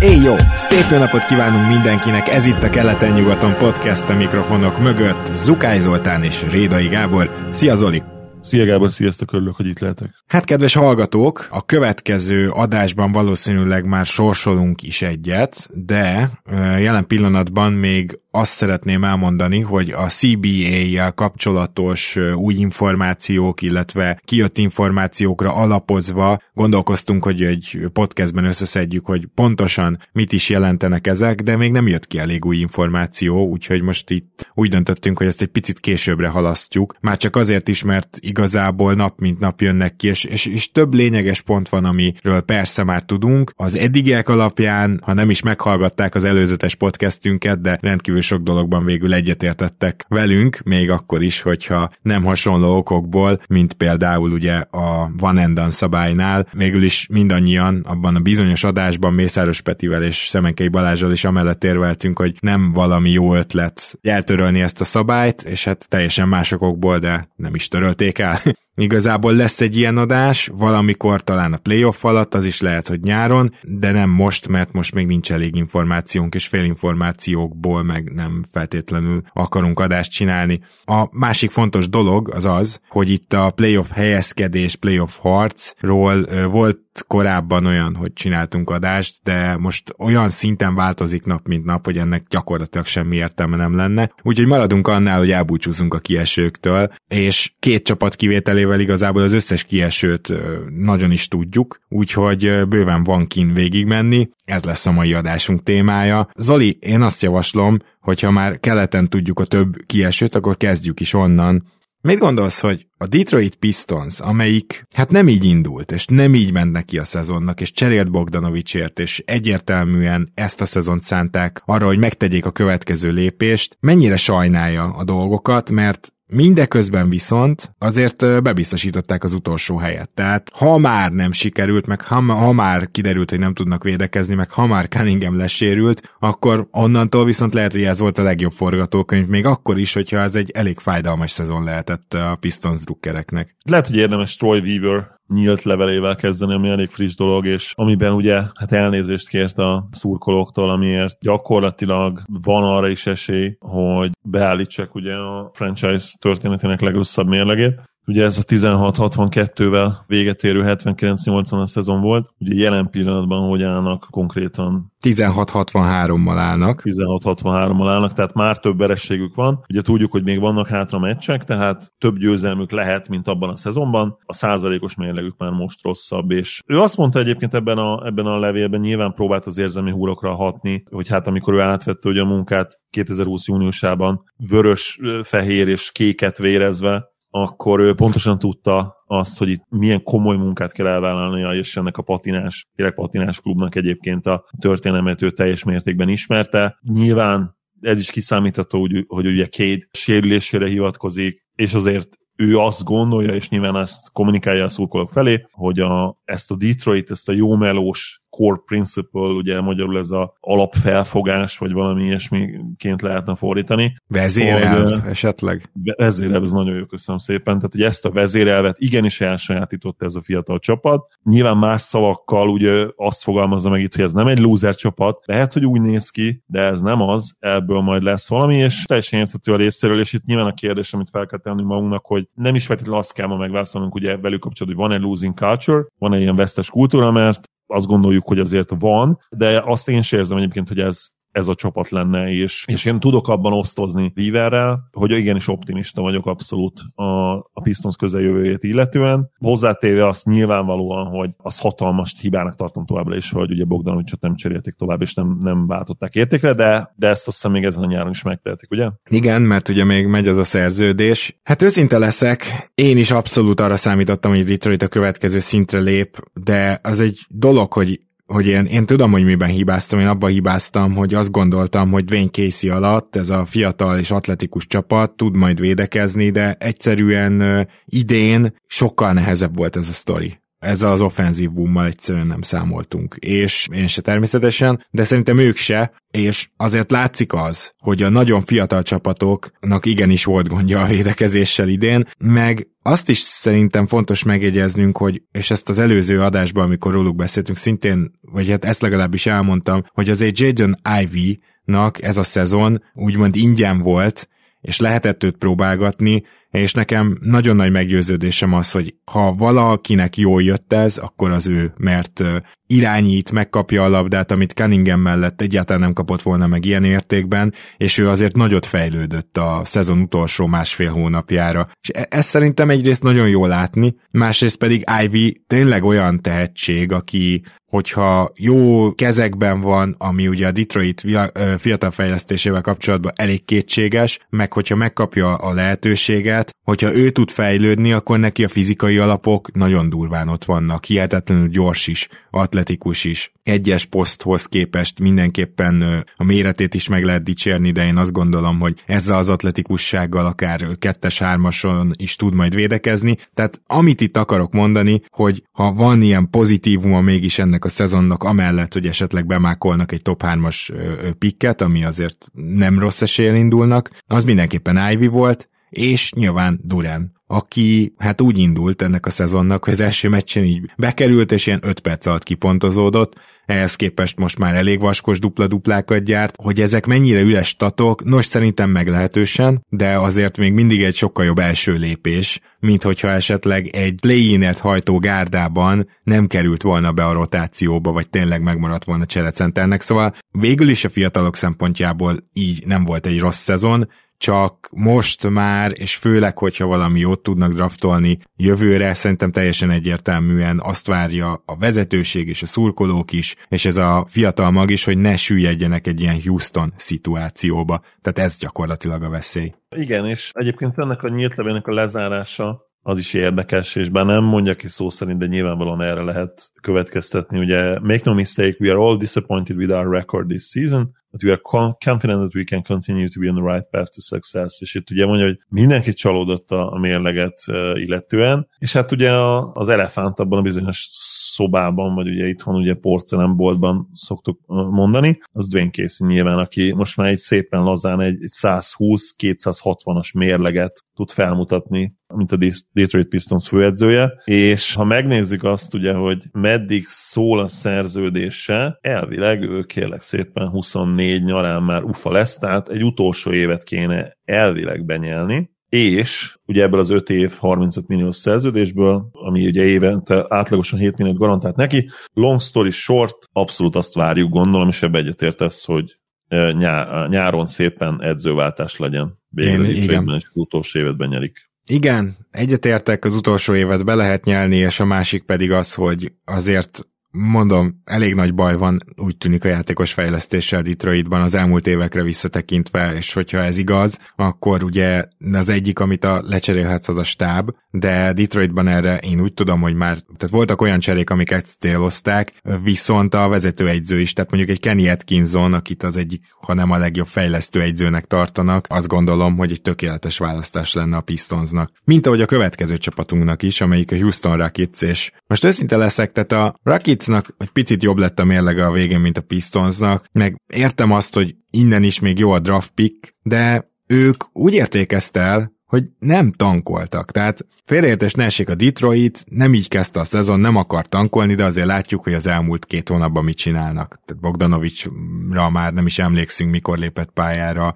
Éj jó! Szép jó napot kívánunk mindenkinek, ez itt a Keleten-nyugaton podcast a mikrofonok mögött. Zukály Zoltán és Rédai Gábor. Szia Zoli! Szia Gábor, sziasztok, örülök, hogy itt lehetek. Hát kedves hallgatók, a következő adásban valószínűleg már sorsolunk is egyet, de jelen pillanatban még azt szeretném elmondani, hogy a CBA-jel kapcsolatos új információk, illetve kijött információkra alapozva gondolkoztunk, hogy egy podcastben összeszedjük, hogy pontosan mit is jelentenek ezek, de még nem jött ki elég új információ, úgyhogy most itt úgy döntöttünk, hogy ezt egy picit későbbre halasztjuk. Már csak azért is, mert igazából nap mint nap jönnek ki, és, és, és több lényeges pont van, amiről persze már tudunk. Az eddigiek alapján, ha nem is meghallgatták az előzetes podcastünket, de rendkívül sok dologban végül egyetértettek velünk, még akkor is, hogyha nem hasonló okokból, mint például ugye a Van Endan szabálynál, végül is mindannyian abban a bizonyos adásban Mészáros Petivel és Szemenkei Balázsral is amellett érveltünk, hogy nem valami jó ötlet eltörölni ezt a szabályt, és hát teljesen másokokból, de nem is törölték el. Igazából lesz egy ilyen adás, valamikor talán a playoff alatt, az is lehet, hogy nyáron, de nem most, mert most még nincs elég információnk, és félinformációkból meg nem feltétlenül akarunk adást csinálni. A másik fontos dolog az az, hogy itt a playoff helyezkedés, playoff harcról volt korábban olyan, hogy csináltunk adást, de most olyan szinten változik nap, mint nap, hogy ennek gyakorlatilag semmi értelme nem lenne. Úgyhogy maradunk annál, hogy elbúcsúzunk a kiesőktől, és két csapat kivételével igazából az összes kiesőt nagyon is tudjuk, úgyhogy bőven van kin végigmenni. Ez lesz a mai adásunk témája. Zoli, én azt javaslom, hogyha már keleten tudjuk a több kiesőt, akkor kezdjük is onnan, Mit gondolsz, hogy a Detroit Pistons, amelyik hát nem így indult, és nem így ment neki a szezonnak, és cserélt Bogdanovicsért, és egyértelműen ezt a szezont szánták arra, hogy megtegyék a következő lépést, mennyire sajnálja a dolgokat, mert Mindeközben viszont azért bebiztosították az utolsó helyet. Tehát ha már nem sikerült, meg ha, ha már kiderült, hogy nem tudnak védekezni, meg ha már Cunningham lesérült, akkor onnantól viszont lehet, hogy ez volt a legjobb forgatókönyv, még akkor is, hogyha ez egy elég fájdalmas szezon lehetett a Pistons drukkereknek. Lehet, hogy érdemes Troy Weaver nyílt levelével kezdeni, ami elég friss dolog, és amiben ugye hát elnézést kért a szurkolóktól, amiért gyakorlatilag van arra is esély, hogy beállítsák ugye a franchise történetének legrosszabb mérlegét. Ugye ez a 16-62-vel véget érő 79-80 szezon volt. Ugye jelen pillanatban hogy állnak konkrétan 16-63-mal állnak. 16-63-mal állnak, tehát már több verességük van. Ugye tudjuk, hogy még vannak hátra meccsek, tehát több győzelmük lehet, mint abban a szezonban. A százalékos mérlegük már most rosszabb, és ő azt mondta egyébként ebben a, ebben a levélben, nyilván próbált az érzelmi húrokra hatni, hogy hát amikor ő átvette ugye a munkát 2020 júniusában, vörös, fehér és kéket vérezve, akkor ő pontosan tudta azt, hogy itt milyen komoly munkát kell elvállalnia, és ennek a patinás, tényleg patinás klubnak egyébként a történelmet ő teljes mértékben ismerte. Nyilván ez is kiszámítható, hogy, hogy ugye Cade sérülésére hivatkozik, és azért ő azt gondolja, és nyilván ezt kommunikálja a szurkolók felé, hogy a, ezt a Detroit, ezt a jó melós core principle, ugye magyarul ez a alapfelfogás, vagy valami ilyesmiként lehetne fordítani. Vezérelv hogy, esetleg? Vezérelv, ez nagyon jó, köszönöm szépen. Tehát, hogy ezt a vezérelvet igenis elsajátította ez a fiatal csapat. Nyilván más szavakkal ugye azt fogalmazza meg itt, hogy ez nem egy loser csapat. Lehet, hogy úgy néz ki, de ez nem az, ebből majd lesz valami, és teljesen érthető a részéről, és itt nyilván a kérdés, amit fel kell tenni magunknak, hogy nem is feltétlenül azt kell ma megválaszolnunk, ugye velük kapcsolatban, hogy van-e losing culture, van-e ilyen vesztes kultúra, mert azt gondoljuk, hogy azért van, de azt én sem érzem egyébként, hogy ez ez a csapat lenne, és, és én tudok abban osztozni Weaverrel, hogy igenis optimista vagyok abszolút a, a Pistons közeljövőjét illetően. Hozzátéve azt nyilvánvalóan, hogy az hatalmas hibának tartom továbbra is, hogy ugye Bogdanovicsot nem cserélték tovább, és nem, nem váltották értékre, de, de ezt azt hiszem még ezen a nyáron is megtehetik, ugye? Igen, mert ugye még megy az a szerződés. Hát őszinte leszek, én is abszolút arra számítottam, hogy Detroit a következő szintre lép, de az egy dolog, hogy hogy én, én tudom, hogy miben hibáztam, én abban hibáztam, hogy azt gondoltam, hogy Dwayne Casey alatt ez a fiatal és atletikus csapat tud majd védekezni, de egyszerűen idén sokkal nehezebb volt ez a sztori ezzel az offenzív boommal egyszerűen nem számoltunk. És én se természetesen, de szerintem ők se, és azért látszik az, hogy a nagyon fiatal csapatoknak igenis volt gondja a védekezéssel idén, meg azt is szerintem fontos megjegyeznünk, hogy, és ezt az előző adásban, amikor róluk beszéltünk, szintén, vagy hát ezt legalábbis elmondtam, hogy azért Jaden Ivy-nak ez a szezon úgymond ingyen volt, és lehetett őt próbálgatni, és nekem nagyon nagy meggyőződésem az, hogy ha valakinek jól jött ez, akkor az ő, mert irányít, megkapja a labdát, amit Cunningham mellett egyáltalán nem kapott volna meg ilyen értékben, és ő azért nagyot fejlődött a szezon utolsó másfél hónapjára. És e- ezt szerintem egyrészt nagyon jól látni, másrészt pedig Ivy tényleg olyan tehetség, aki hogyha jó kezekben van, ami ugye a Detroit fiatal fejlesztésével kapcsolatban elég kétséges, meg hogyha megkapja a lehetőséget, hogyha ő tud fejlődni, akkor neki a fizikai alapok nagyon durván ott vannak, hihetetlenül gyors is, atletikus is. Egyes poszthoz képest mindenképpen a méretét is meg lehet dicsérni, de én azt gondolom, hogy ezzel az atletikussággal akár kettes-hármason is tud majd védekezni. Tehát amit itt akarok mondani, hogy ha van ilyen pozitívuma mégis ennek a szezonnak, amellett, hogy esetleg bemákolnak egy top 3-as pikket, ami azért nem rossz esélyen indulnak, az mindenképpen Ivy volt, és nyilván Duran, aki hát úgy indult ennek a szezonnak, hogy az első meccsen így bekerült, és ilyen 5 perc alatt kipontozódott, ehhez képest most már elég vaskos dupla-duplákat gyárt, hogy ezek mennyire üres statok, nos szerintem meglehetősen, de azért még mindig egy sokkal jobb első lépés, mint hogyha esetleg egy play hajtó gárdában nem került volna be a rotációba, vagy tényleg megmaradt volna cserecenternek, szóval végül is a fiatalok szempontjából így nem volt egy rossz szezon, csak most már, és főleg, hogyha valami jót tudnak draftolni jövőre, szerintem teljesen egyértelműen azt várja a vezetőség és a szurkolók is, és ez a fiatal mag is, hogy ne süllyedjenek egy ilyen Houston szituációba. Tehát ez gyakorlatilag a veszély. Igen, és egyébként ennek a nyílt levének a lezárása az is érdekes, és bár nem mondja ki szó szerint, de nyilvánvalóan erre lehet következtetni. Ugye, make no mistake, we are all disappointed with our record this season, but we are confident that we can continue to be on the right path to success. És itt ugye mondja, hogy mindenki csalódott a, mérleget illetően, és hát ugye az elefánt abban a bizonyos szobában, vagy ugye itthon ugye porcelenboltban szoktuk mondani, az Dwayne Casey nyilván, aki most már egy szépen lazán egy, egy 120-260-as mérleget tud felmutatni, mint a Detroit Pistons főedzője, és ha megnézzük azt ugye, hogy meddig szól a szerződése, elvileg ő kérlek szépen 24 nyarán már ufa lesz, tehát egy utolsó évet kéne elvileg benyelni, és ugye ebből az 5 év 35 milliós szerződésből, ami ugye évente átlagosan 7 milliót garantált neki, long story short, abszolút azt várjuk, gondolom, és ebbe egyetértesz, hogy nyáron szépen edzőváltás legyen. Végül Én, igen. és utolsó évet benyelik. Igen, egyetértek, az utolsó évet be lehet nyelni, és a másik pedig az, hogy azért mondom, elég nagy baj van, úgy tűnik a játékos fejlesztéssel Detroitban az elmúlt évekre visszatekintve, és hogyha ez igaz, akkor ugye az egyik, amit a lecserélhetsz, az a stáb, de Detroitban erre én úgy tudom, hogy már, tehát voltak olyan cserék, amik ezt célozták, viszont a vezetőegyző is, tehát mondjuk egy Kenny Atkinson, akit az egyik, ha nem a legjobb fejlesztő egyzőnek tartanak, azt gondolom, hogy egy tökéletes választás lenne a Pistonsnak. Mint ahogy a következő csapatunknak is, amelyik a Houston Rockets, és most őszinte leszek, tehát a Rocketsnak egy picit jobb lett a mérlege a végén, mint a Pistonsnak, meg értem azt, hogy innen is még jó a draft pick, de ők úgy értékezte el, hogy nem tankoltak. Tehát félreértés ne esik a Detroit, nem így kezdte a szezon, nem akar tankolni, de azért látjuk, hogy az elmúlt két hónapban mit csinálnak. Tehát Bogdanovicsra már nem is emlékszünk, mikor lépett pályára,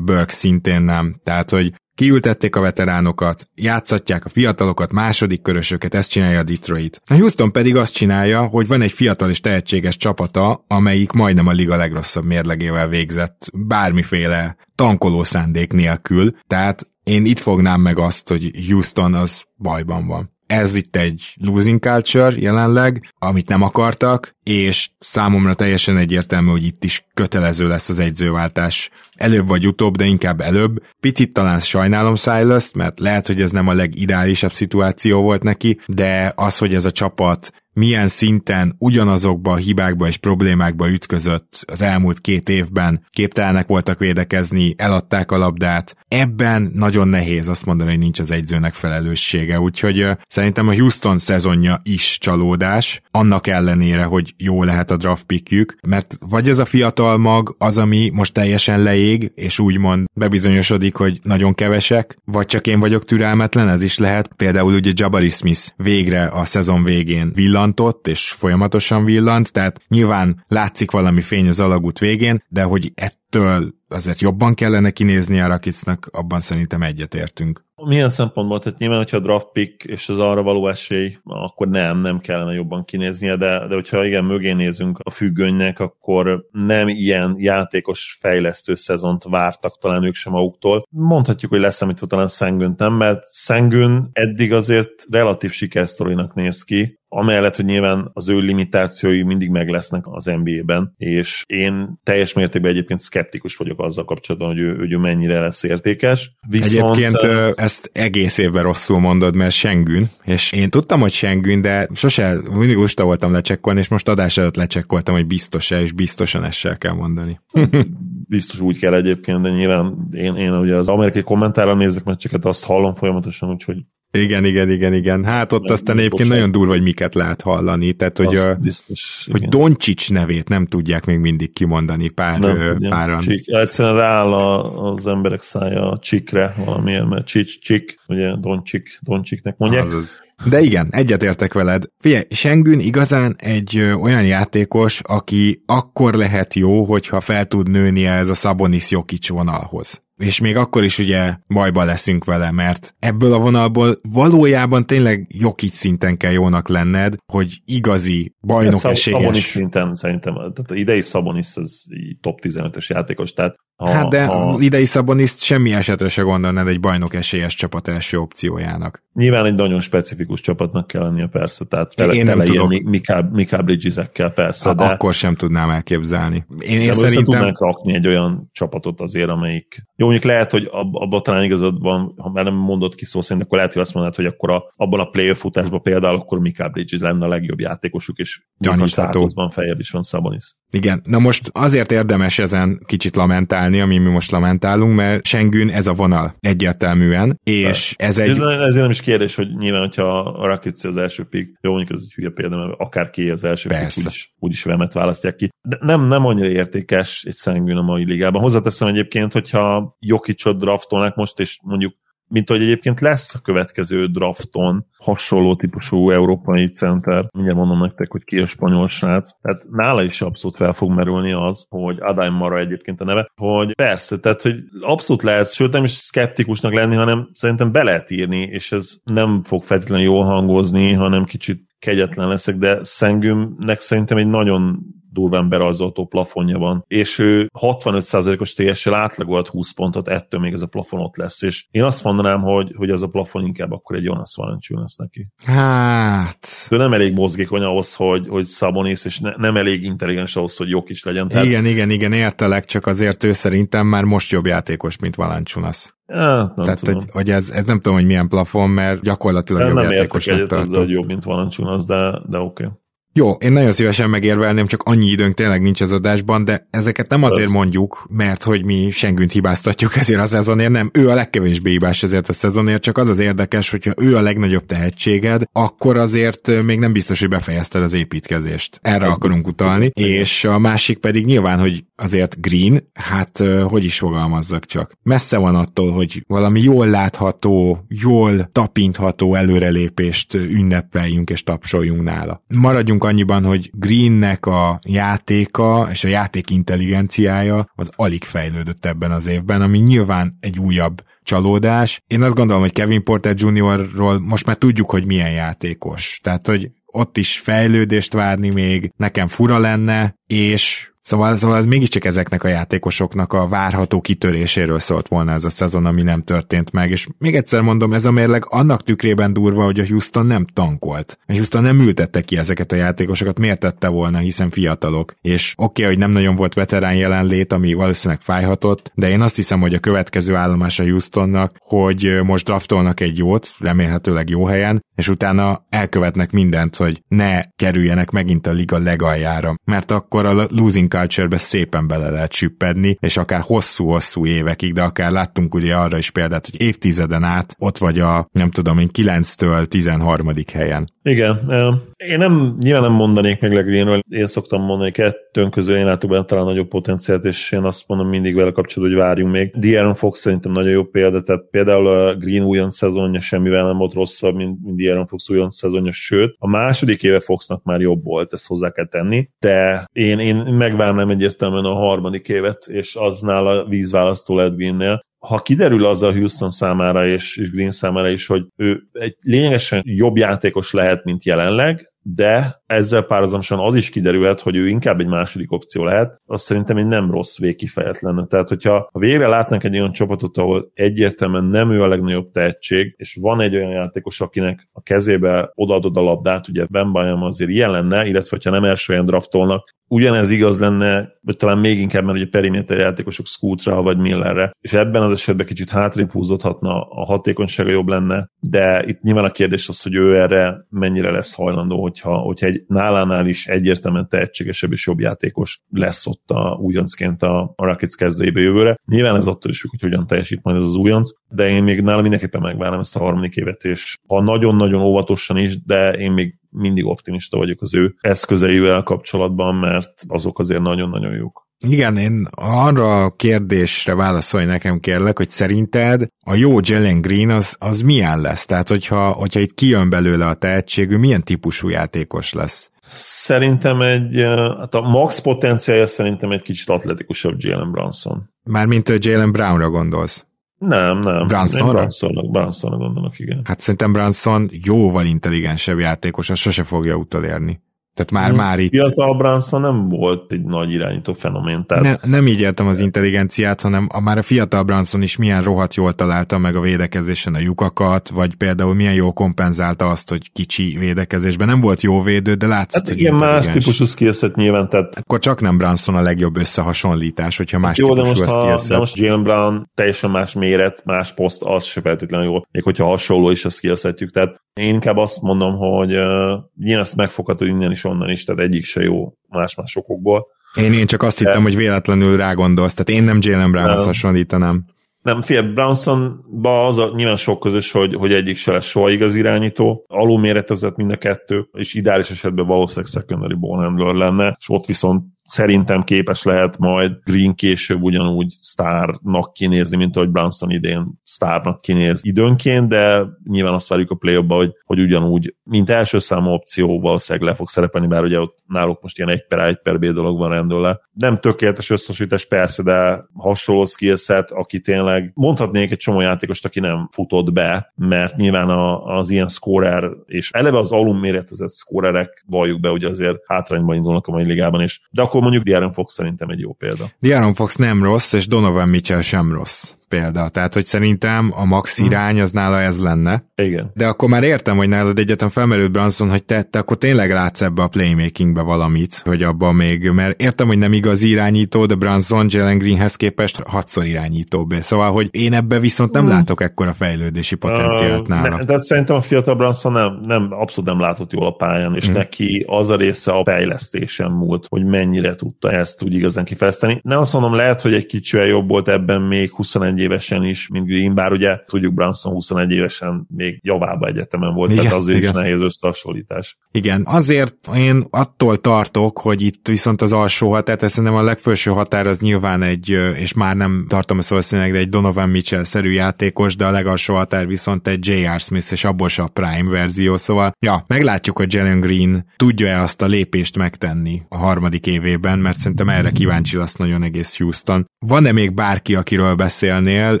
Burke szintén nem. Tehát, hogy Kiültették a veteránokat, játszatják a fiatalokat, második körösöket, ezt csinálja a Detroit. A Houston pedig azt csinálja, hogy van egy fiatal és tehetséges csapata, amelyik majdnem a liga legrosszabb mérlegével végzett, bármiféle tankoló szándék nélkül, tehát én itt fognám meg azt, hogy Houston az bajban van. Ez itt egy losing culture jelenleg, amit nem akartak, és számomra teljesen egyértelmű, hogy itt is kötelező lesz az egyzőváltás. Előbb vagy utóbb, de inkább előbb. Picit talán sajnálom silas mert lehet, hogy ez nem a legideálisabb szituáció volt neki, de az, hogy ez a csapat milyen szinten ugyanazokba a hibákba és problémákba ütközött az elmúlt két évben, képtelenek voltak védekezni, eladták a labdát. Ebben nagyon nehéz azt mondani, hogy nincs az egyzőnek felelőssége, úgyhogy szerintem a Houston szezonja is csalódás, annak ellenére, hogy jó lehet a draft pickjük, mert vagy ez a fiatal mag az, ami most teljesen leég, és úgymond bebizonyosodik, hogy nagyon kevesek, vagy csak én vagyok türelmetlen, ez is lehet. Például ugye Jabari Smith végre a szezon végén villan villantott, és folyamatosan villant, tehát nyilván látszik valami fény az alagút végén, de hogy ettől azért jobban kellene kinézni a Rakicnak, abban szerintem egyetértünk. Milyen szempontból? Tehát nyilván, hogyha a draft pick és az arra való esély, akkor nem, nem kellene jobban kinéznie, de, de hogyha igen, mögé nézünk a függönynek, akkor nem ilyen játékos fejlesztő szezont vártak talán ők sem maguktól. Mondhatjuk, hogy lesz, amit talán Szengőn nem, mert Szengőn eddig azért relatív sikersztorinak néz ki, amellett, hogy nyilván az ő limitációi mindig meg lesznek az NBA-ben, és én teljes mértékben egyébként szkeptikus vagyok azzal kapcsolatban, hogy ő, hogy ő mennyire lesz értékes. Viszont... Egyébként ezt egész évben rosszul mondod, mert Sengün, és én tudtam, hogy Sengün, de sose, mindig lusta voltam lecsekkolni, és most adás előtt lecsekkoltam, hogy biztos-e, és biztosan ezt kell mondani. Biztos úgy kell egyébként, de nyilván én, én ugye az amerikai kommentárral nézek meccseket, azt hallom folyamatosan, úgyhogy igen, igen, igen, igen. Hát ott nem, aztán egyébként nagyon durva, hogy miket lehet hallani. Tehát, hogy, a, biztos, hogy Doncsics nevét nem tudják még mindig kimondani pár, nem, páran. Csik. Egyszerűen rááll a, az emberek szája a csikre valamilyen, mert csics, csik, ugye Doncsik, Doncsiknek mondják. Azaz. De igen, egyetértek veled. Figyelj, Sengün igazán egy ö, olyan játékos, aki akkor lehet jó, hogyha fel tud nőni ez a Szabonis Jokic vonalhoz és még akkor is ugye bajba leszünk vele, mert ebből a vonalból valójában tényleg Jokic szinten kell jónak lenned, hogy igazi bajnok Szab- esélyes. Szabonis szinten szerintem, tehát idei Szabonis az top 15-ös játékos, tehát ha, hát de ha... idei Szaboniszt semmi esetre se gondolnád egy bajnok esélyes csapat első opciójának. Nyilván egy nagyon specifikus csapatnak kell lennie persze, tehát tele, én nem tele tudok. ilyen Mika Bridges-ekkel persze. Ha, de akkor sem tudnám elképzelni. Én, én szerintem... tudnánk rakni egy olyan csapatot azért, amelyik... Jó, mondjuk lehet, hogy ab, abban talán igazad van, ha már nem mondott ki szó szerint, akkor lehet, hogy azt mondod, hogy akkor a, abban a playoff futásban például akkor Mika Bridges lenne a legjobb játékosuk, és státuszban feljebb is van Szabonis. Igen, na most azért érdemes ezen kicsit lamentálni, ami mi most lamentálunk, mert Sengün ez a vonal egyértelműen, és ez egy... Ez, ezért nem is kérdés, hogy nyilván, hogyha a Rakic az első pick, jó, mondjuk ez egy hülye példa, mert akár ki az első Persze. pick, úgyis, úgyis vemet választják ki. De nem, nem annyira értékes egy Sengün a mai ligában. Hozzáteszem egyébként, hogyha Jokicsot draftolnak most, és mondjuk mint hogy egyébként lesz a következő drafton hasonló típusú európai center. Mindjárt mondom nektek, hogy ki a spanyol srác. Tehát nála is abszolút fel fog merülni az, hogy Adaim Mara egyébként a neve, hogy persze, tehát hogy abszolút lehet, sőt nem is szkeptikusnak lenni, hanem szerintem be lehet írni, és ez nem fog feltétlenül jól hangozni, hanem kicsit kegyetlen leszek, de Szengümnek szerintem egy nagyon durván berajzoltó plafonja van, és ő 65%-os TS-sel átlagolt 20 pontot, ettől még ez a plafon ott lesz, és én azt mondanám, hogy, hogy ez a plafon inkább akkor egy Jonas Valanciunas neki. Hát... Ő nem elég mozgékony ahhoz, hogy, hogy Szabonész, és ne, nem elég intelligens ahhoz, hogy jók is legyen. Tehát... Igen, igen, igen, értelek, csak azért ő szerintem már most jobb játékos, mint Valanciunas. Hát, nem Tehát, tudom. hogy, hogy ez, ez nem tudom, hogy milyen plafon, mert gyakorlatilag nem, jobb nem játékosnak tartom. Nem hogy jobb, mint Valanciunas, de, de oké. Okay. Jó, én nagyon szívesen megérvelném, csak annyi időnk tényleg nincs az adásban, de ezeket nem azért mondjuk, mert hogy mi Sengünt hibáztatjuk ezért a szezonért, nem, ő a legkevésbé hibás ezért a szezonért, csak az az érdekes, hogyha ő a legnagyobb tehetséged, akkor azért még nem biztos, hogy befejezted az építkezést. Erre Egy akarunk utalni. És a másik pedig nyilván, hogy azért Green, hát hogy is fogalmazzak csak. Messze van attól, hogy valami jól látható, jól tapintható előrelépést ünnepeljünk és tapsoljunk nála. Maradjunk annyiban, hogy Greennek a játéka és a játék intelligenciája az alig fejlődött ebben az évben, ami nyilván egy újabb csalódás. Én azt gondolom, hogy Kevin Porter Jr.-ról most már tudjuk, hogy milyen játékos. Tehát, hogy ott is fejlődést várni még nekem fura lenne, és Szóval, szóval ez mégiscsak ezeknek a játékosoknak a várható kitöréséről szólt volna ez a szezon, ami nem történt meg, és még egyszer mondom, ez a mérleg annak tükrében durva, hogy a Houston nem tankolt. A Houston nem ültette ki ezeket a játékosokat, miért tette volna, hiszen fiatalok. És oké, okay, hogy nem nagyon volt veterán jelenlét, ami valószínűleg fájhatott, de én azt hiszem, hogy a következő állomás a Houstonnak, hogy most draftolnak egy jót, remélhetőleg jó helyen, és utána elkövetnek mindent, hogy ne kerüljenek megint a liga legaljára, mert akkor a losing culture-be szépen bele lehet süppedni, és akár hosszú-hosszú évekig, de akár láttunk ugye arra is példát, hogy évtizeden át ott vagy a, nem tudom én, 9-től 13. helyen. Igen, én nem, nyilván nem mondanék meg Legreenről, én szoktam mondani, kettőn közül én látok benne talán nagyobb potenciált, és én azt mondom mindig vele kapcsolatban, hogy várjunk még. De'Aaron Fox szerintem nagyon jó példa, tehát például a Green újon szezonja semmivel nem volt rosszabb, mint, mint Fox újon szezonja, sőt, a második éve Foxnak már jobb volt, ezt hozzá kell tenni, de én, én megvárnám egyértelműen a harmadik évet, és az nála vízválasztó lett Greennél, ha kiderül az a Houston számára és, és Green számára is, hogy ő egy lényegesen jobb játékos lehet, mint jelenleg, de ezzel párhuzamosan az is kiderülhet, hogy ő inkább egy második opció lehet, az szerintem egy nem rossz végkifejlet lenne. Tehát, hogyha a végre látnánk egy olyan csapatot, ahol egyértelműen nem ő a legnagyobb tehetség, és van egy olyan játékos, akinek a kezébe odaadod a labdát, ugye Ben Bayam azért ilyen lenne, illetve hogyha nem első olyan draftolnak, ugyanez igaz lenne, vagy talán még inkább, mert ugye periméter játékosok Scootra vagy Millerre, és ebben az esetben kicsit hátrébb húzódhatna, a hatékonysága jobb lenne, de itt nyilván a kérdés az, hogy ő erre mennyire lesz hajlandó, hogyha, hogyha egy nálánál is egyértelműen tehetségesebb és jobb játékos lesz ott a újoncként a, a Rockets kezdőjébe jövőre. Nyilván ez attól is függ, hogy hogyan teljesít majd ez az újonc, de én még nála mindenképpen megvárom ezt a harmadik évet, és ha nagyon-nagyon óvatosan is, de én még mindig optimista vagyok az ő eszközeivel kapcsolatban, mert azok azért nagyon-nagyon jók. Igen, én arra a kérdésre válaszolj nekem kérlek, hogy szerinted a jó Jalen Green az, az milyen lesz? Tehát, hogyha, hogyha itt kijön belőle a tehetségű, milyen típusú játékos lesz? Szerintem egy, hát a max potenciálja szerintem egy kicsit atletikusabb Jalen Brunson. Mármint Jalen Brownra gondolsz? Nem, nem. Brunsonra? Brunsonra, Brunsonra gondolok, igen. Hát szerintem Brunson jóval intelligensebb játékos, az sose fogja utolérni. Tehát már, hmm. már itt... Fiatal Branson nem volt egy nagy irányító fenomén. Tehát... Ne, nem így értem az intelligenciát, hanem a, már a fiatal Branson is milyen rohadt jól találta meg a védekezésen a lyukakat, vagy például milyen jól kompenzálta azt, hogy kicsi védekezésben. Nem volt jó védő, de látszott, hát hogy igen, más típusú skillset nyilván. Tehát... Akkor csak nem Branson a legjobb összehasonlítás, hogyha más hát jó, típusú de most, a skillset. De most Jalen Brown teljesen más méret, más poszt, az se feltétlenül jó. Még hogyha hasonló is a skillsetjük. Tehát én inkább azt mondom, hogy uh, ilyen ezt megfoghatod innen is, onnan is, tehát egyik se jó más-más okokból. Én, én csak azt De... hittem, hogy véletlenül rágondolsz, tehát én nem Jalen Brownhoz hasonlítanám. Nem, fél Brownson-ba az a, nyilván sok közös, hogy, hogy egyik se lesz soha igaz irányító, alulméretezett mind a kettő, és ideális esetben valószínűleg secondary ball handler lenne, és ott viszont szerintem képes lehet majd Green később ugyanúgy sztárnak kinézni, mint ahogy Branson idén sztárnak kinéz időnként, de nyilván azt várjuk a play hogy, hogy ugyanúgy, mint első számú opció valószínűleg le fog szerepelni, bár ugye ott náluk most ilyen egy per egy per B dolog van rendőle. Nem tökéletes összehasonlítás persze, de hasonló skillset, aki tényleg mondhatnék egy csomó játékost, aki nem futott be, mert nyilván a, az ilyen scorer, és eleve az alum méretezett scorerek, valljuk be, hogy azért hátrányban indulnak a mai ligában is, de akkor mondjuk Diaron Fox szerintem egy jó példa. Diaron Fox nem rossz, és Donovan Mitchell sem rossz példa. Tehát, hogy szerintem a max hm. irány az nála ez lenne. Igen. De akkor már értem, hogy nálad egyetem felmerült Branson, hogy te, te akkor tényleg látsz ebbe a playmakingbe valamit, hogy abban még, mert értem, hogy nem igaz irányító, de Branson Jalen Greenhez képest hatszor irányítóbb. Szóval, hogy én ebbe viszont nem mm. látok ekkora fejlődési potenciált uh, nála. Ne, de szerintem a fiatal Branson nem, nem, abszolút nem látott jól a pályán, és mm. neki az a része a fejlesztésen múlt, hogy mennyire tudta ezt úgy igazán kifejleszteni. Nem azt mondom, lehet, hogy egy kicsivel jobb volt ebben még 21 évesen is, mint Green, bár ugye tudjuk Branson 21 évesen még javába egyetemen volt, igen, tehát azért igen. is nehéz összehasonlítás. Igen, azért én attól tartok, hogy itt viszont az alsó határ, tehát szerintem a legfelső határ az nyilván egy, és már nem tartom ezt valószínűleg, de egy Donovan Mitchell-szerű játékos, de a legalsó határ viszont egy J.R. Smith, és abból se a Prime verzió, szóval ja, meglátjuk, hogy Jalen Green tudja-e azt a lépést megtenni a harmadik évében, mert szerintem erre kíváncsi lesz nagyon egész Houston. Van-e még bárki, akiről beszélni ennél.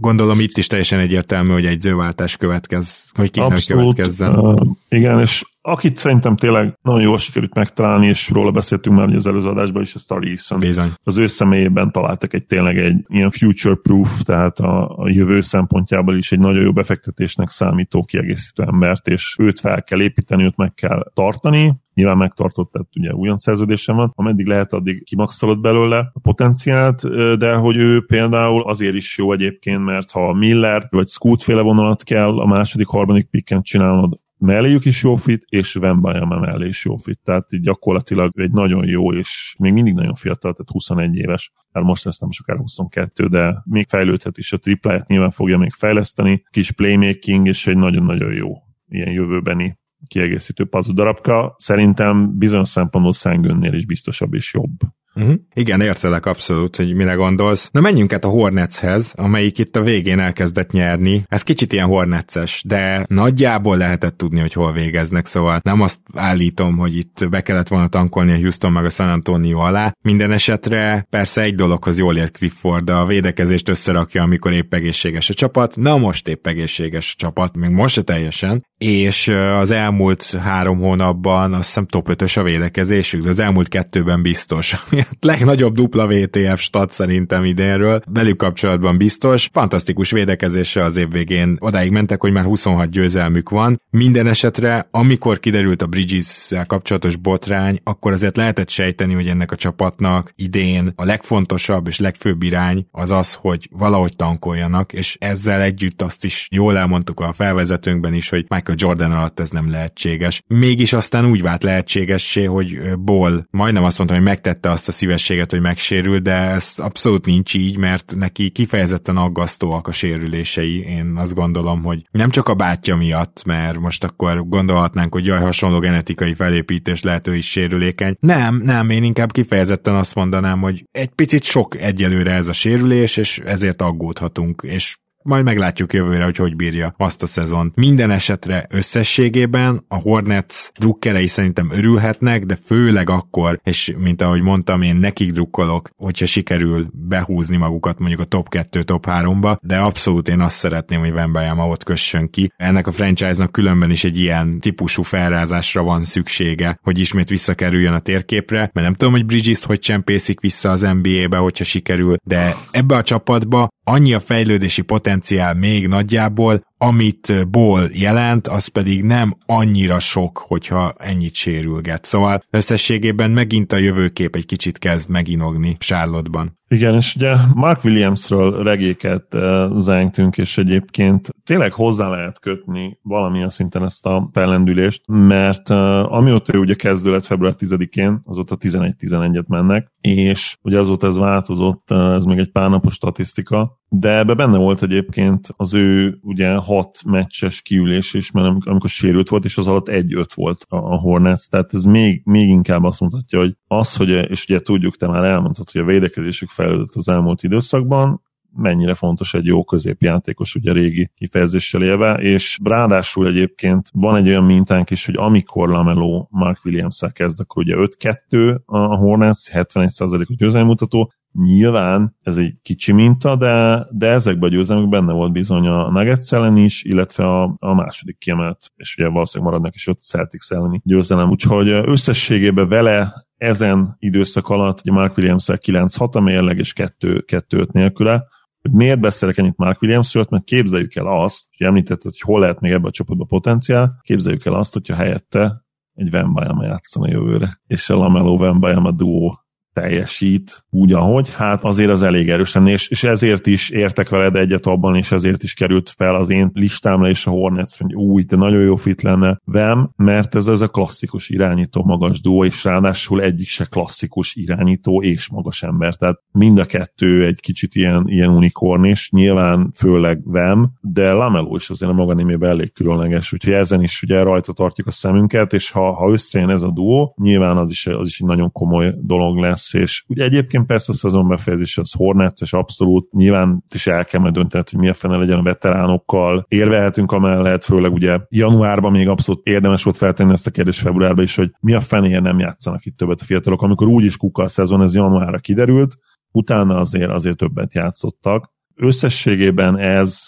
Gondolom itt is teljesen egyértelmű, hogy egy zőváltás következ, hogy ki következzen. Uh, igen, és Akit szerintem tényleg nagyon jól sikerült megtalálni, és róla beszéltünk már az előző adásban is, ez Tari Eason. Bizony. Az ő személyében találtak egy tényleg egy ilyen future-proof, tehát a, a jövő szempontjából is egy nagyon jó befektetésnek számító kiegészítő embert, és őt fel kell építeni, őt meg kell tartani, nyilván megtartott, tehát ugye újon szerződésem van, ameddig lehet, addig kimaxolod belőle a potenciált, de hogy ő például azért is jó egyébként, mert ha Miller vagy Scoot féle vonalat kell a második, harmadik picken csinálnod, melléjük is jó fit, és Wembayama mellé is jó fit. Tehát így gyakorlatilag egy nagyon jó, és még mindig nagyon fiatal, tehát 21 éves. Hát most lesz nem sokára 22, de még fejlődhet is a tripláját, nyilván fogja még fejleszteni. Kis playmaking, és egy nagyon-nagyon jó ilyen jövőbeni kiegészítő puzzle darabka. Szerintem bizonyos szempontból Szengönnél is biztosabb és jobb. Uh-huh. Igen, értelek abszolút, hogy mire gondolsz. Na menjünk át a Hornetshez, amelyik itt a végén elkezdett nyerni. Ez kicsit ilyen Hornetses, de nagyjából lehetett tudni, hogy hol végeznek, szóval nem azt állítom, hogy itt be kellett volna tankolni a Houston meg a San Antonio alá. Minden esetre persze egy dologhoz jól ért Clifford, a védekezést összerakja, amikor épp egészséges a csapat. Na most épp egészséges a csapat, még most se teljesen, és az elmúlt három hónapban azt hiszem top 5-ös a védekezésük, de az elmúlt kettőben biztos, ami legnagyobb dupla VTF stat szerintem idénről, velük kapcsolatban biztos. Fantasztikus védekezése az év végén odáig mentek, hogy már 26 győzelmük van. Minden esetre, amikor kiderült a bridges kapcsolatos botrány, akkor azért lehetett sejteni, hogy ennek a csapatnak idén a legfontosabb és legfőbb irány az az, hogy valahogy tankoljanak, és ezzel együtt azt is jól elmondtuk a felvezetőnkben is, hogy Michael Jordan alatt ez nem lehetséges. Mégis aztán úgy vált lehetségessé, hogy Ball majdnem azt mondta, hogy megtette azt a szívességet, hogy megsérül, de ez abszolút nincs így, mert neki kifejezetten aggasztóak a sérülései. Én azt gondolom, hogy nem csak a bátyja miatt, mert most akkor gondolhatnánk, hogy jaj, hasonló genetikai felépítés lehet ő is sérülékeny. Nem, nem, én inkább kifejezetten azt mondanám, hogy egy picit sok egyelőre ez a sérülés, és ezért aggódhatunk, és majd meglátjuk jövőre, hogy hogy bírja azt a szezon. Minden esetre összességében a Hornets drukkerei szerintem örülhetnek, de főleg akkor, és mint ahogy mondtam, én nekik drukkolok, hogyha sikerül behúzni magukat mondjuk a top 2, top 3-ba, de abszolút én azt szeretném, hogy Wembayama ott kössön ki. Ennek a franchise-nak különben is egy ilyen típusú felrázásra van szüksége, hogy ismét visszakerüljön a térképre, mert nem tudom, hogy Bridges hogy csempészik vissza az NBA-be, hogyha sikerül, de ebbe a csapatba annyi a fejlődési potenciál még nagyjából, amit ból jelent, az pedig nem annyira sok, hogyha ennyit sérülget. Szóval összességében megint a jövőkép egy kicsit kezd meginogni Charlotte-ban. Igen, és ugye Mark Williamsről regéket uh, zengtünk, és egyébként tényleg hozzá lehet kötni valamilyen szinten ezt a fellendülést, mert uh, amióta ő ugye kezdő lett február 10-én, azóta 11-11-et mennek, és ugye azóta ez változott, ez még egy pár napos statisztika, de ebbe benne volt egyébként az ő ugye hat meccses kiülés is, mert amikor sérült volt, és az alatt egy-öt volt a Hornets, tehát ez még, még inkább azt mutatja, hogy az, hogy, és ugye tudjuk, te már elmondtad, hogy a védekezésük fejlődött az elmúlt időszakban, mennyire fontos egy jó középjátékos, ugye régi kifejezéssel élve, és ráadásul egyébként van egy olyan mintánk is, hogy amikor Lamelo Mark Williams-szel kezd, akkor ugye 5-2 a Hornets, 71%-os győzelmutató, Nyilván ez egy kicsi minta, de, de ezekben a győzelmekben benne volt bizony a Nuggets ellen is, illetve a, a második kiemelt, és ugye valószínűleg maradnak is ott Celtics elleni győzelem. Úgyhogy összességében vele ezen időszak alatt, ugye Mark Williams-el 9-6 a mérleg, és 2-5 nélküle, hogy miért beszélek ennyit Mark Williamsről, mert képzeljük el azt, hogy említetted, hogy hol lehet még ebbe a csapatba potenciál, képzeljük el azt, hogyha helyette egy Van játszana jövőre, és a Lamelo Van duó teljesít úgy, ahogy, hát azért az elég erős lenne, és, és ezért is értek veled egyet abban, és ezért is került fel az én listámra és a Hornets, hogy új, de nagyon jó fit lenne Vem, mert ez ez a klasszikus irányító magas duó, és ráadásul egyik se klasszikus irányító és magas ember, tehát mind a kettő egy kicsit ilyen, ilyen unikorn, és nyilván főleg Vem, de Lamelo is azért a maga némében elég különleges, úgyhogy ezen is ugye rajta tartjuk a szemünket, és ha, ha összejön ez a duó, nyilván az is, az is egy nagyon komoly dolog lesz lesz, és ugye egyébként persze a szezon befejezés az Hornets, és abszolút nyilván is el kell döntened, hogy mi a fene legyen a veteránokkal. Érvehetünk amellett, főleg ugye januárban még abszolút érdemes volt feltenni ezt a kérdést februárban is, hogy mi a fenéért nem játszanak itt többet a fiatalok, amikor úgyis kuka a szezon, ez januárra kiderült, utána azért, azért többet játszottak. Összességében ez